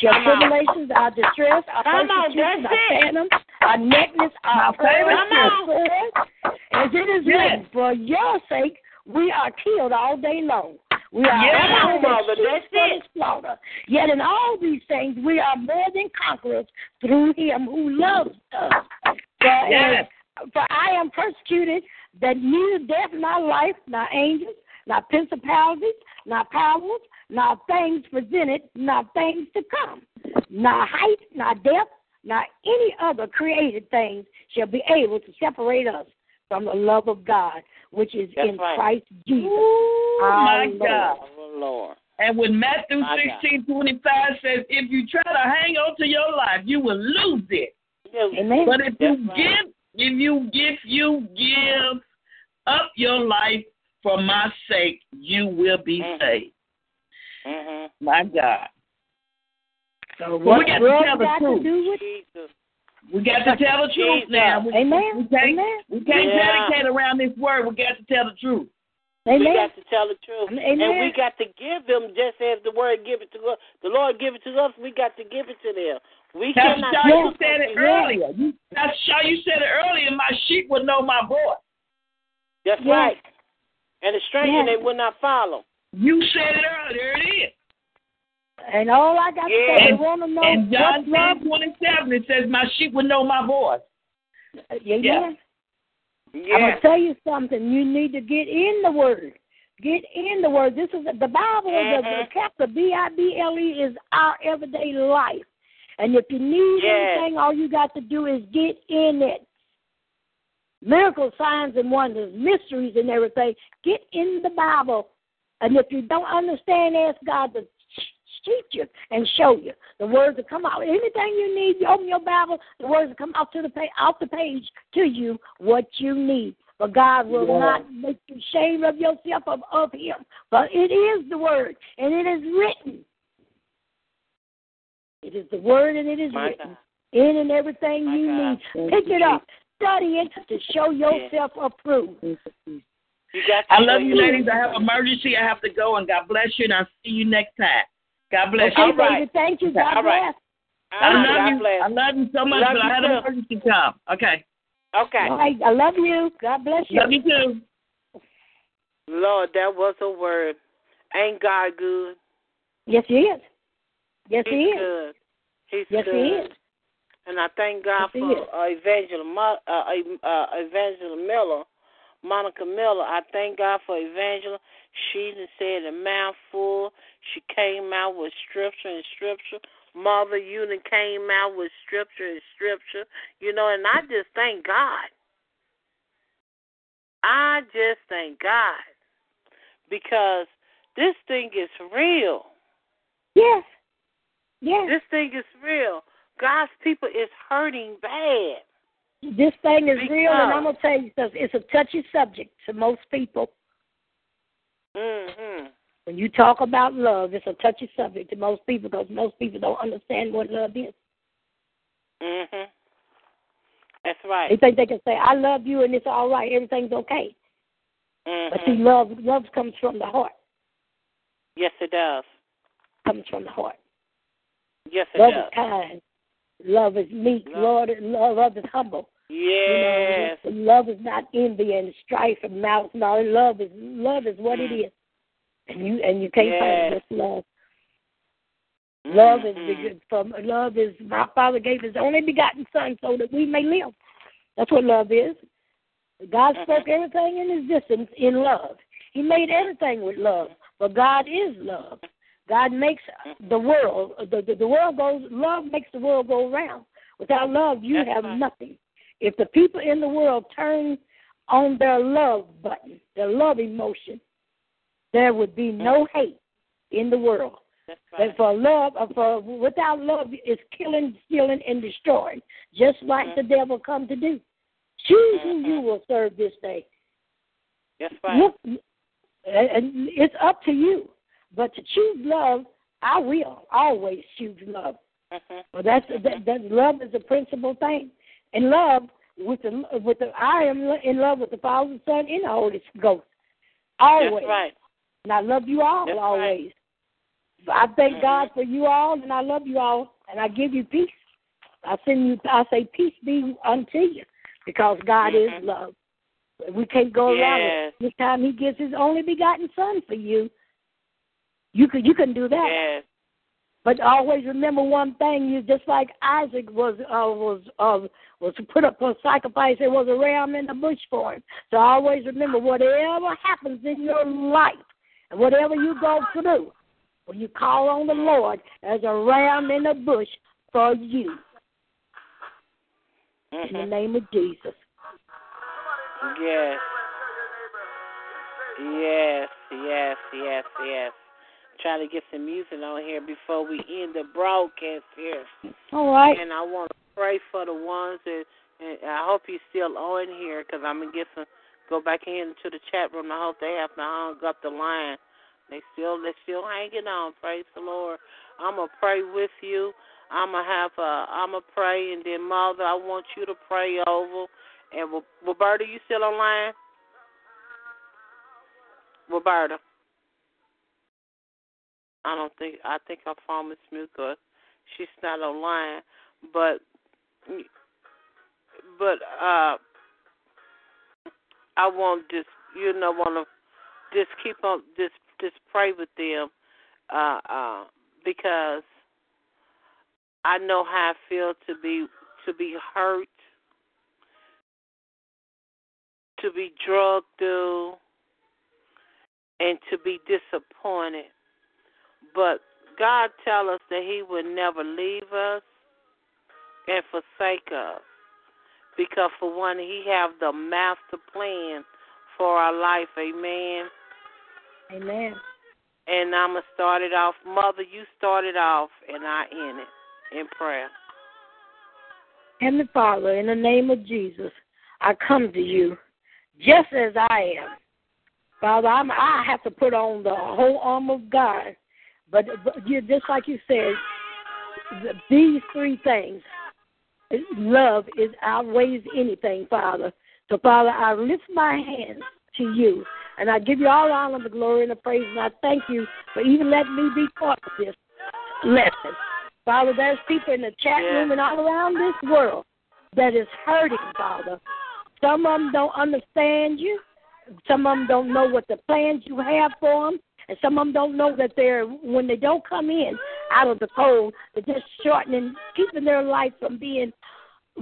Shall Come on. tribulations, our distress, our Come on, our famine, our nakedness, our My favorite peril, Come our sword? As it is Yes. written, For your sake we are killed all day long. We are as Mother, that's it. slaughter. Yet in all these things we are more than conquerors through him who loves us. For, Yes. for I am persecuted that neither death nor life, nor angels, nor principalities, not powers, not things presented, not things to come, not height, not depth, not any other created things shall be able to separate us from the love of God, which is That's in right. Christ Jesus. Oh, our my Lord. God. Oh, Lord. And when Matthew My God. sixteen twenty five says, if you try to hang on to your life, you will lose it. Amen. But if you right. give, if you give, you give up your life for my sake, you will be Mhm. saved. Mhm. My God, So Well, we what got to love tell the truth. to do with Jesus. we got to tell the truth now. We, Amen. we can't, Amen. we can't Yeah. dedicate around this word. We got to tell the truth. Amen. We got to tell the truth. Amen. And we got to give them just as the word give it to us. The Lord give it to us, we got to give it to them. We Pastor cannot Shaw, you said it Yeah. earlier. You, Pastor Shaw, you said it earlier. My sheep will know my voice. That's Yeah. right. And the stranger Yeah. they will not follow. You said it earlier. There it is. And all I got to Yeah. say, they want to know and John what 10 27, it says, My sheep will know my voice. Amen. Yeah. I'm gonna tell you something. You need to get in the Word. Get in the Word. This is the Bible. The, the Mhm. capital B I B L E is our everyday life. And if you need Yes. anything, all you got to do is get in it. Miracles, signs, and wonders, mysteries, and everything. Get in the Bible. And if you don't understand, ask God to teach you and show you the words that come out. Anything you need, you open your Bible, the words that come out to the page, off the page to you what you need. But God will Yeah. not make you ashamed of yourself of, of Him. But it is the word, and it is written. It is the word, and it is My written God. in and everything My you God. need. Pick it up, study it to show yourself approved. You I love you, ladies. I have emergency. I have to go, and God bless you, and I'll see you next time. God bless Okay, you. All right. baby. Thank you. God All right. bless. I love God you. bless. I love you so much, Love but I you had an emergency come. Okay. Okay. All right. I love you. God bless you. Love you too. Lord, that was a word. Ain't God good? Yes, He is. Yes, He's He is. good. He's Yes, good. He is. And I thank God for uh, Evangel, uh, uh, Evangel Miller, Monica Miller. I thank God for Evangel. She said a mouthful. She came out with scripture and scripture. Mother, you came out with scripture and scripture. You know, and I just thank God. I just thank God because this thing is real. Yes. Yes. This thing is real. God's people is hurting bad. This thing is real, and I'm gonna tell you. It's a touchy subject to most people. Mm-hmm. When you talk about love, it's a touchy subject to most people because most people don't understand what love is. Mhm. That's right. They think they can say, "I love you," and it's all right. Everything's okay. Mm-hmm. But see, Mhm. love, love comes from the heart. Yes, it does. Comes from the heart. Yes, it love does. is kind. Love is meek. Love. Lord, love, love is humble. Yes. You know, love is not envy and strife and malice. No, love is love is what it Mm. is, and you and you can't find Yes. this love. Love is the- from love is my Father gave His only begotten Son so that we may live. That's what love is. God Mhm. spoke everything in existence in love. He made everything with love, but God is love. God makes the world. The, the, the world goes. Love makes the world go round. Without love, you That's have right. nothing. If the people in the world turn on their love button, their love emotion, there would be no hate in the world. That's But right. for love, uh, for without love, it's killing, stealing, and destroying, just like the devil come to do. Choose who you Mhm. will serve this day. That's right. Look, And and it's up to you. But to choose love, I will always choose love. Mhm. Well, that's that, that love is the principal thing. And love with the with the I am in love with the Father, the Son, and the Holy Ghost. Always. That's right. And I love you all That's right. always. I thank Mhm. God for you all, and I love you all, and I give you peace. I send you. I say peace be unto you, because God is love. We can't go around it. This time He gives His only begotten Son for you. You could you can do that. Yes. But always remember one thing: you just like Isaac was uh, was uh, was put up for sacrifice. There was a ram in the bush for him. So always remember, whatever happens in your life and whatever you go through, when you call on the Lord, there's a ram in the bush for you. In the Mhm. name of Jesus. Yes. Yes, yes, yes, yes. Trying to get some music on here before we end the broadcast here. All right. And I want to pray for the ones that, and I hope you're still on here because I'm gonna get some. Go back into the chat room. I hope they have not hung up the line. They still, they still hanging on. Praise the Lord. I'm gonna pray with you. I'm gonna have a, I'm gonna pray, and then Mother, I want you to pray over. And Roberta, you still online? Roberta. I don't think I think her phone is mute she's not online. But but uh I want just you know want to just keep on just just pray with them uh uh because I know how I feel to be to be hurt, to be drugged through, and to be disappointed. But God tell us that He would never leave us and forsake us, because for one, He have the master plan for our life. Amen. Amen. And I'm gonna start it off, Mother. You start it off, and I end it in prayer. Heavenly Father, in the name of Jesus, I come to you just as I am. Father, I'm, I have to put on the whole arm of God. But, but you, just like you said, th- these three things, love is outweighs anything, Father. So, Father, I lift my hands to you, and I give you all the honor, the glory, and the praise, and I thank you for even letting me be part of this lesson. Father, there's people in the chat room and all around this world that is hurting, Father. Some of them don't understand you. Some of them don't know what the plans you have for them. And some of them don't know that they're, when they don't come in out of the cold, they're just shortening, keeping their life from being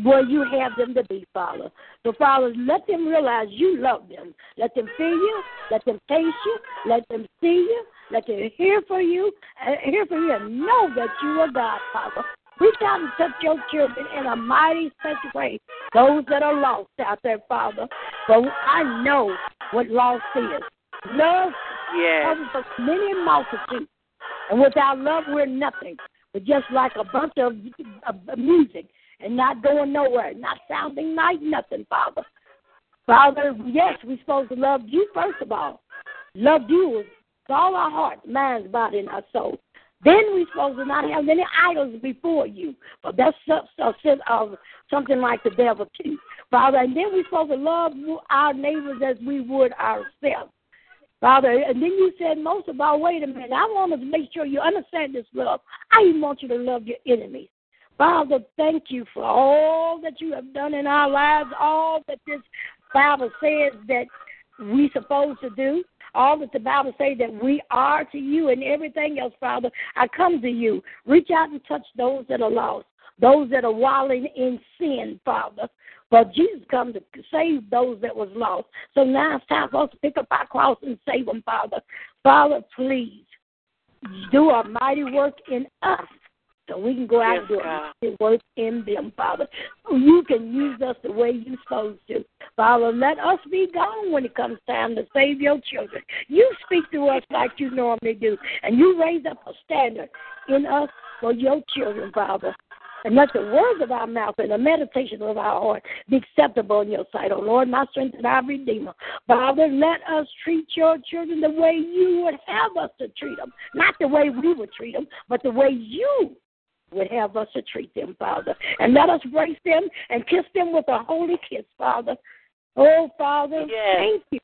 where you have them to be, Father. So, Father, let them realize you love them. Let them feel you. Let them taste you. Let them see you. Let them hear for you. Uh, hear for you and know that you are God, Father. Reach out and touch your children in a mighty special way. Those that are lost out there, Father. But I know what lost is. Love Yes. covers us many multitudes. And without love, we're nothing. We're just like a bunch of, of music and not going nowhere, not sounding like nothing, Father. Father, yes, we're supposed to love you first of all. Love you with all our heart, minds, body, and our soul. Then we're supposed to not have any idols before you. But that's so, uh, something like the devil, too. Father, and then we're supposed to love our neighbors as we would ourselves. Father, and then you said most of all, wait a minute, I want to make sure you understand this love. I even want you to love your enemies. Father, thank you for all that you have done in our lives, all that this Bible says that we're supposed to do, all that the Bible says that we are to you and everything else, Father. I come to you. Reach out and touch those that are lost, those that are wallowing in sin, Father. But Jesus come to save those that was lost. So now it's time for us to pick up our cross and save them, Father. Father, please do a mighty work in us so we can go out Yes, and do a God. mighty work in them, Father. You can use us the way you're supposed to. Father, let us be gone when it comes time to save your children. You speak to us like you normally do, and you raise up a standard in us for your children, Father. And let the words of our mouth and the meditation of our heart be acceptable in your sight, O Lord, my strength and our Redeemer. Father, let us treat your children the way you would have us to treat them. Not the way we would treat them, but the way you would have us to treat them, Father. And let us embrace them and kiss them with a holy kiss, Father. Oh, Father, Yes. thank you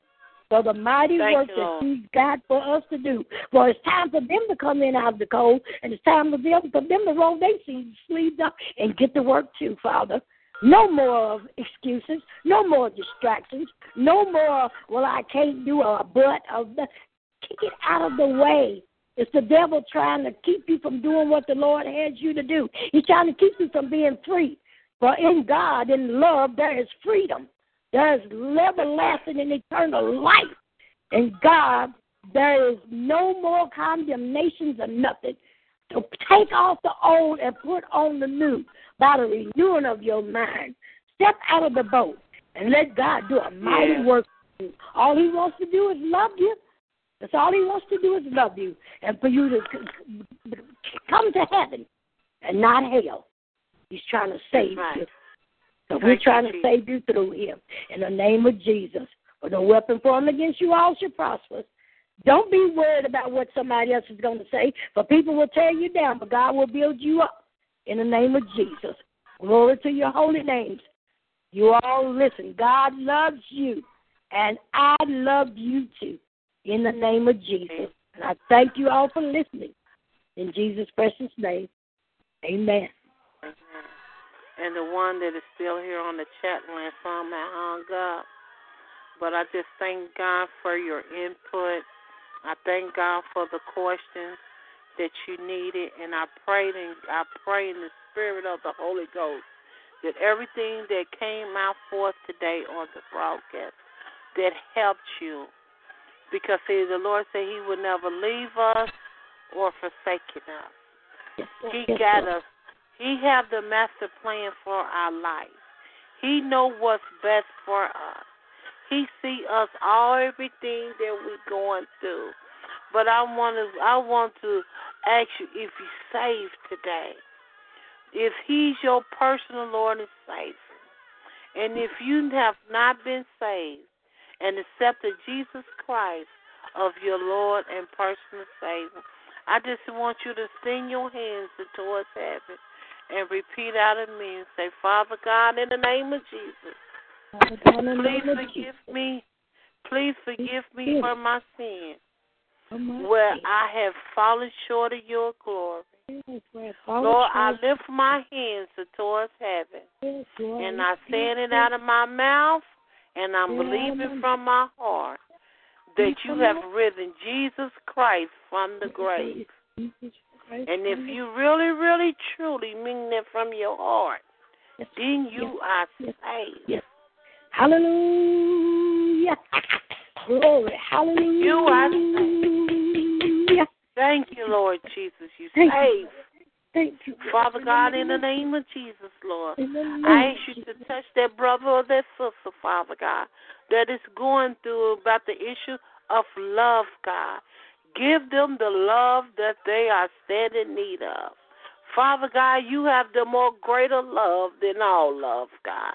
for the mighty Thank work you, that you've got for us to do. For it's time for them to come in out of the cold, and it's time for them, for them to roll their sleeves up and get to work too, Father. No more of excuses, no more distractions, no more, well, I can't do a but of the. Kick it out of the way. It's the devil trying to keep you from doing what the Lord has you to do. He's trying to keep you from being free. For in God, in love, there is freedom. There is everlasting and eternal life. In God, there is no more condemnations or nothing. So take off the old and put on the new by the renewing of your mind. Step out of the boat and let God do a mighty Yeah. work. for you. All He wants to do is love you. That's all He wants to do is love you and for you to come to heaven and not hell. He's trying to save right. you. So we're trying to Jesus. save you through Him in the name of Jesus. For the weapon formed against you all shall prosper. Don't be worried about what somebody else is going to say, for people will tear you down, but God will build you up in the name of Jesus. Glory to your holy names. You all listen. God loves you, and I love you too, in the name of Jesus. And I thank you all for listening. In Jesus' precious name, amen. And the one that is still here on the chat line, some I hung up. But I just thank God for your input. I thank God for the questions that you needed, and I pray in I pray in the spirit of the Holy Ghost that everything that came out forth today on the broadcast that helped you, because see, the Lord said He would never leave us or forsaken us. Yes. He Yes, got Lord. us. He have the master plan for our life. He know what's best for us. He see us all everything that we're going through. But I want to I want to ask you if you saved today. If he's your personal Lord and Savior. And if you have not been saved and accepted Jesus Christ of your Lord and personal Savior, I just want you to send your hands towards heaven and repeat out of me and say, Father God, in the name of Jesus, Father God, in the please forgive me. Please forgive me for my sin, where. I have fallen short of your glory. Yes, where I fall Lord, I lift my hands towards heaven, and I saying it out of my mouth, and I'm believing from my heart that you have risen Jesus Christ from the grave. And if you really, really, truly mean that from your heart, Yes, then you are yes, saved. yes. Hallelujah. Glory. Hallelujah. You are saved. Thank you, Lord Jesus. You Thank saved. Thank you. Father God, in the name of Jesus, Lord. In the name I ask you to touch that brother or that sister, Father God, that is going through about the issue of love, God. Give them the love that they are stand in need of. Father God, you have the more greater love than all love, God.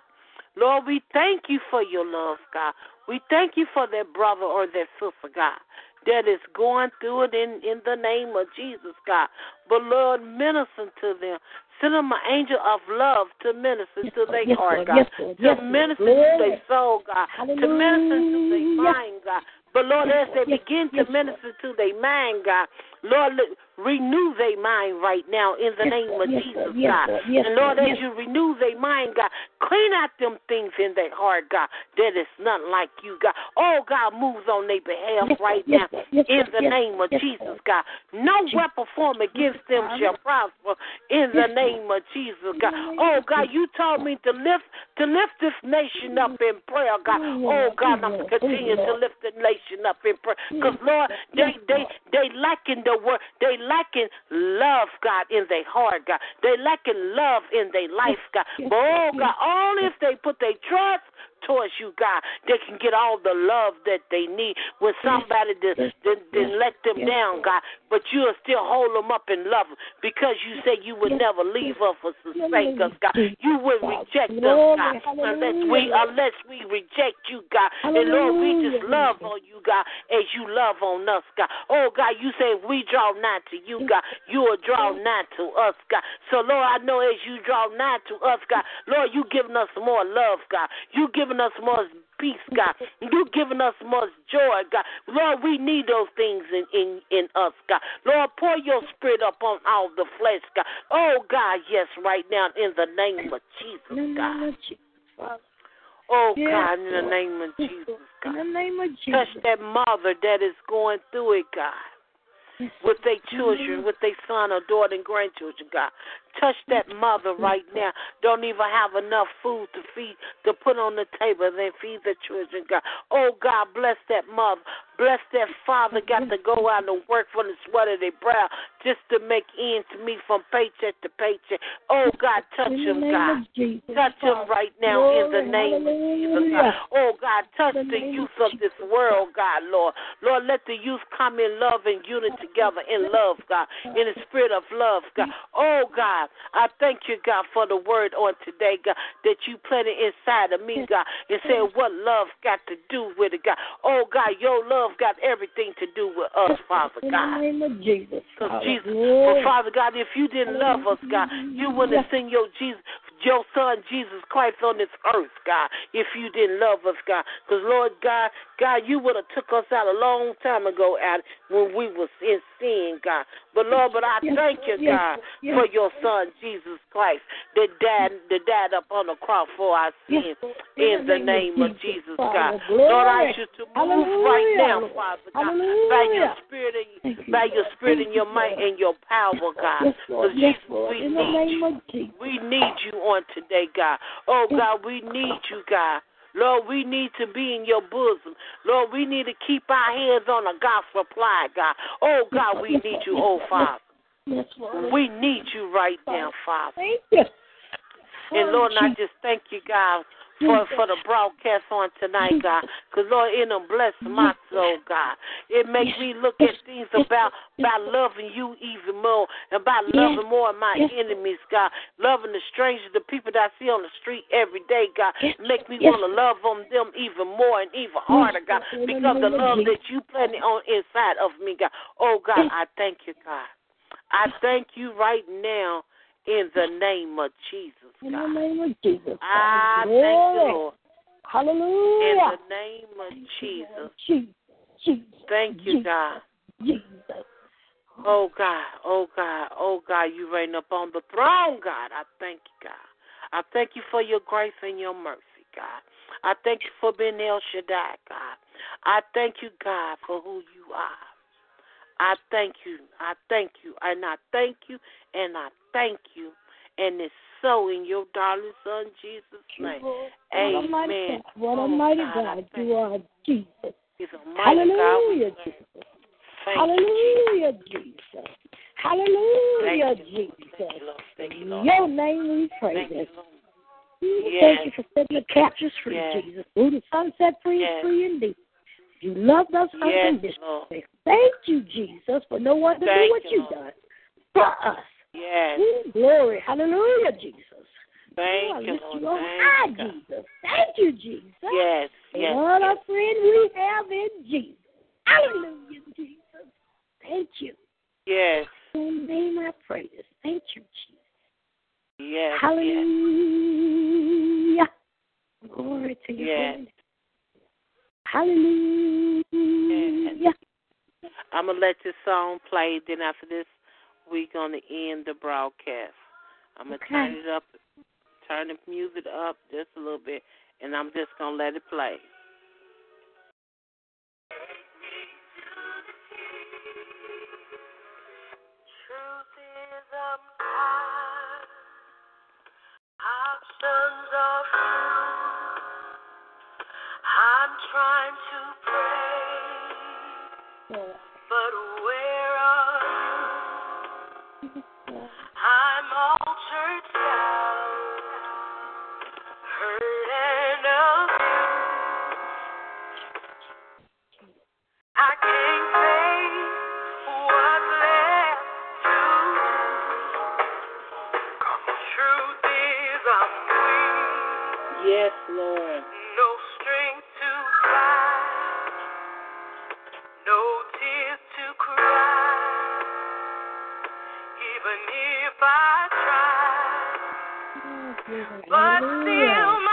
Lord, we thank you for your love, God. We thank you for that brother or that sister, God, that is going through it in, in the name of Jesus, God. But Lord, minister to them. Send them an angel of love to minister Yes, to their Yes, heart, Lord. God. Yes, Lord. To minister to their soul, God. To minister to their mind, God. But Lord, as they begin to minister to their mind, God, Lord, renew their mind right now in the Yes, name of Yes, Jesus. Yes, God. And Lord, as you renew their mind, God, clean out them things in their heart, God, that is not like you, God. Oh, God, moves on their behalf right now in the name of Jesus. God. No weapon formed against them shall prosper in the name of oh, Jesus, God. In the name Oh, God, you told me to lift to lift this nation up in prayer, God. Oh, Oh, God, Oh, I'm continuing Oh, to lift the nation up in prayer. Because, Lord, they, they, they lacking the word. They lacking love, God, in their heart, God. They lacking love in their life, God. But, oh, God, only if they put their trust towards you, God, they can get all the love that they need. When somebody did, did, did let them down, God, but you'll still hold them up and love them because you say you would never leave us or forsake us, God. You would reject us, God, unless we unless we reject you, God. And Lord, we just love on you, God, as you love on us, God. Oh God, you say if we draw nigh to you, God, you will draw nigh to us, God. So Lord, I know as you draw nigh to us, God, Lord, you giving us more love, God. You giving us more peace, God. You giving us more joy, God. Lord, we need those things in, in, in us, God. Lord, pour your spirit upon all the flesh, God. Oh, God, yes, right now, in the name of Jesus, God. Oh, Yes, God, in the name of Jesus, In God. the name of Touch that mother that is going through it, God with their children, with their son or daughter and grandchildren, God. Touch that mother right now. Don't even have enough food to feed, to put on the table and then feed the children, God. Oh, God, bless that mother. Bless that father got to go out and work for the sweat of their brow just to make ends meet from paycheck to paycheck. Oh, God, touch him, God. Touch him right now in the name of Jesus, God. Oh, God, touch the youth of of this world, God, Lord. Lord, let the youth come in love and unity together in love, God, in the spirit of love, God. Oh, God, I thank you, God, for the word on today, God, that you planted inside of me, God, and said what love got to do with it, God. Oh, God, your love got everything to do with us, Father In the God. name of Jesus. Because Jesus, but Father God, if you didn't love us, God, you wouldn't have sent your Jesus, your Son Jesus Christ on this earth, God. If you didn't love us, God, because Lord God, God, you would have took us out a long time ago, out when we was in sin, God. But Lord, but I Yes, thank you, yes, God, yes. for your Son Jesus Christ that died, that died up on the cross for our sins. In the name of Jesus, God. Lord, I ask you to move right now, Father God, by your spirit and you, by your spirit and your might and your power, God. Yes, Lord. Because Yes, Jesus, we need you. We need you on today, God. Oh, God, we need you, God. Lord, we need to be in your bosom. Lord, we need to keep our hands on the gospel supply, God. Oh, God, we need you, oh, Father. Yes, Lord. We need you right now, Father. Thank you. And Lord, and I just thank you, God, for mm. for the broadcast on tonight, mm. God. Because Lord, it done bless my mm. soul, God. It makes me look at things about about loving you even more, and about loving more of my enemies, God. Loving the strangers, the people that I see on the street every day, God. Make me want to love on them even more and even harder, God. Because the love that you planted on inside of me, God. Oh God, I thank you, God. I thank you right now in the name of Jesus, God. In the name of Jesus. I Glory. thank you, Lord. In the name of Jesus. Jesus. Jesus. Thank you, God. Jesus. Oh God, oh God, oh God, you reign up on the throne, God. I thank you, God. I thank you for your grace and your mercy, God. I thank you for being El Shaddai, God. I thank you, God, for who you are. I thank you. I thank you. And I thank you. And I thank you. And it's so in your darling son Jesus' name. What a mighty Amen. God. Oh, what a Oh, mighty God, God you are, Jesus. A mighty God. Hallelujah. Jesus. Thank you, Jesus. Hallelujah, Jesus. Hallelujah, Thank you, Jesus. Thank you, Lord. Thank you, Lord. Your name we praise Thank you. Lord. Thank you for setting the captives free, Yes. Jesus. Who the Son set free Yes. is free indeed. You loved us Yes, unconditionally. Thank you, Jesus, for no one to Thank do what you, you've Lord. done for us. Yes. Ooh, glory. Hallelujah, Jesus. Oh, Thank you, Lord. you on high, you. Jesus. Thank you, Jesus. Yes. Yes. what yes. a friend we have in Jesus. Hallelujah, Jesus. Thank you. Yes. In name I pray this. Thank you, Jesus. Yes. Yes. Hallelujah. Glory to your Yes. holy. Hallelujah. I'm gonna let this song play. Then after this, we're gonna end the broadcast. I'm gonna Okay. turn it up, turn the music up just a little bit, and I'm just gonna let it play. Truth is trying to pray, But still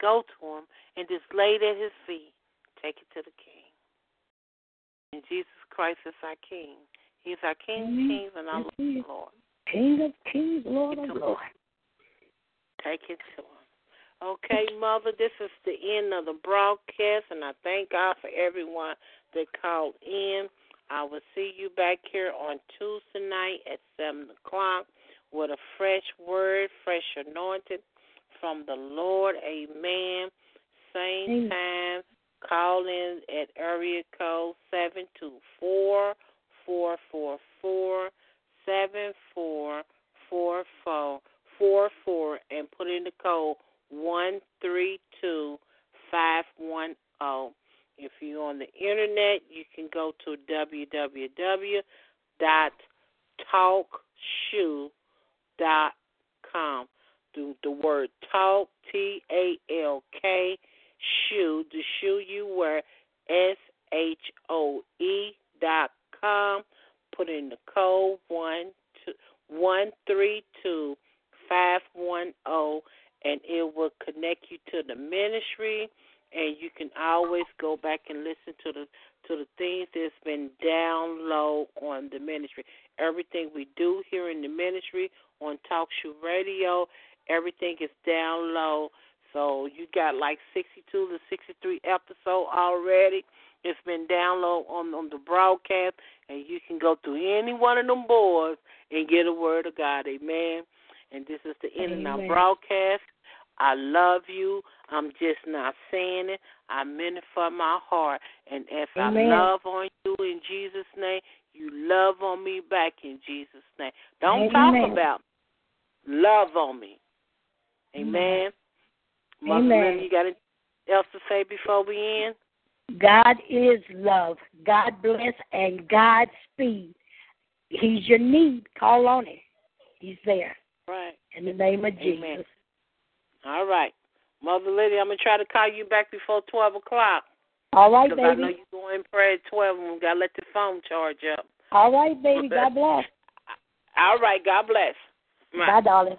go to him and just lay it at his feet. Take it to the king. And Jesus Christ is our king. He's our King of. Mm-hmm. Kings and our mm-hmm. Lord. King of Kings, Lord of Lords. Take it to him. Okay, Mother, this is the end of the broadcast, and I thank God for everyone that called in. I will see you back here on Tuesday night at 7 o'clock with a fresh word, fresh anointing, from the Lord. Amen. Same Amen. time, call in at area code 724 444 7444 and put in the code 132510. If you're on the internet, you can go to www.talkshoe.com. The, word talk, T A L K, shoe, the shoe you wear, S H O E dot com. Put in the code one two one three two five one zero, and it will connect you to the ministry. And you can always go back and listen to the to the things that's been down low on the ministry. Everything we do here in the ministry on Talk Show Radio, everything is down low. So you got like 62 to 63 episode already. It's been download on on the broadcast, and you can go to any one of them boards and get a word of God. Amen. And this is the end of our broadcast. I love you. I'm just not saying it. I meant it from my heart. And if Amen. I love on you in Jesus' name, you love on me back in Jesus' name. Don't Amen. talk about me. Love on me. Amen. Mother Amen. Lynn, you got anything else to say before we end? God is love. God bless and God speed. He's your need. Call on him. He's there. Right. In the name of Jesus. Amen. All right. Mother Lady, I'm going to try to call you back before 12 o'clock. All right, Because I know baby. you're going to pray at 12 and we got to let the phone charge up. All right, baby. God bless. All right. God bless. Bye, darling.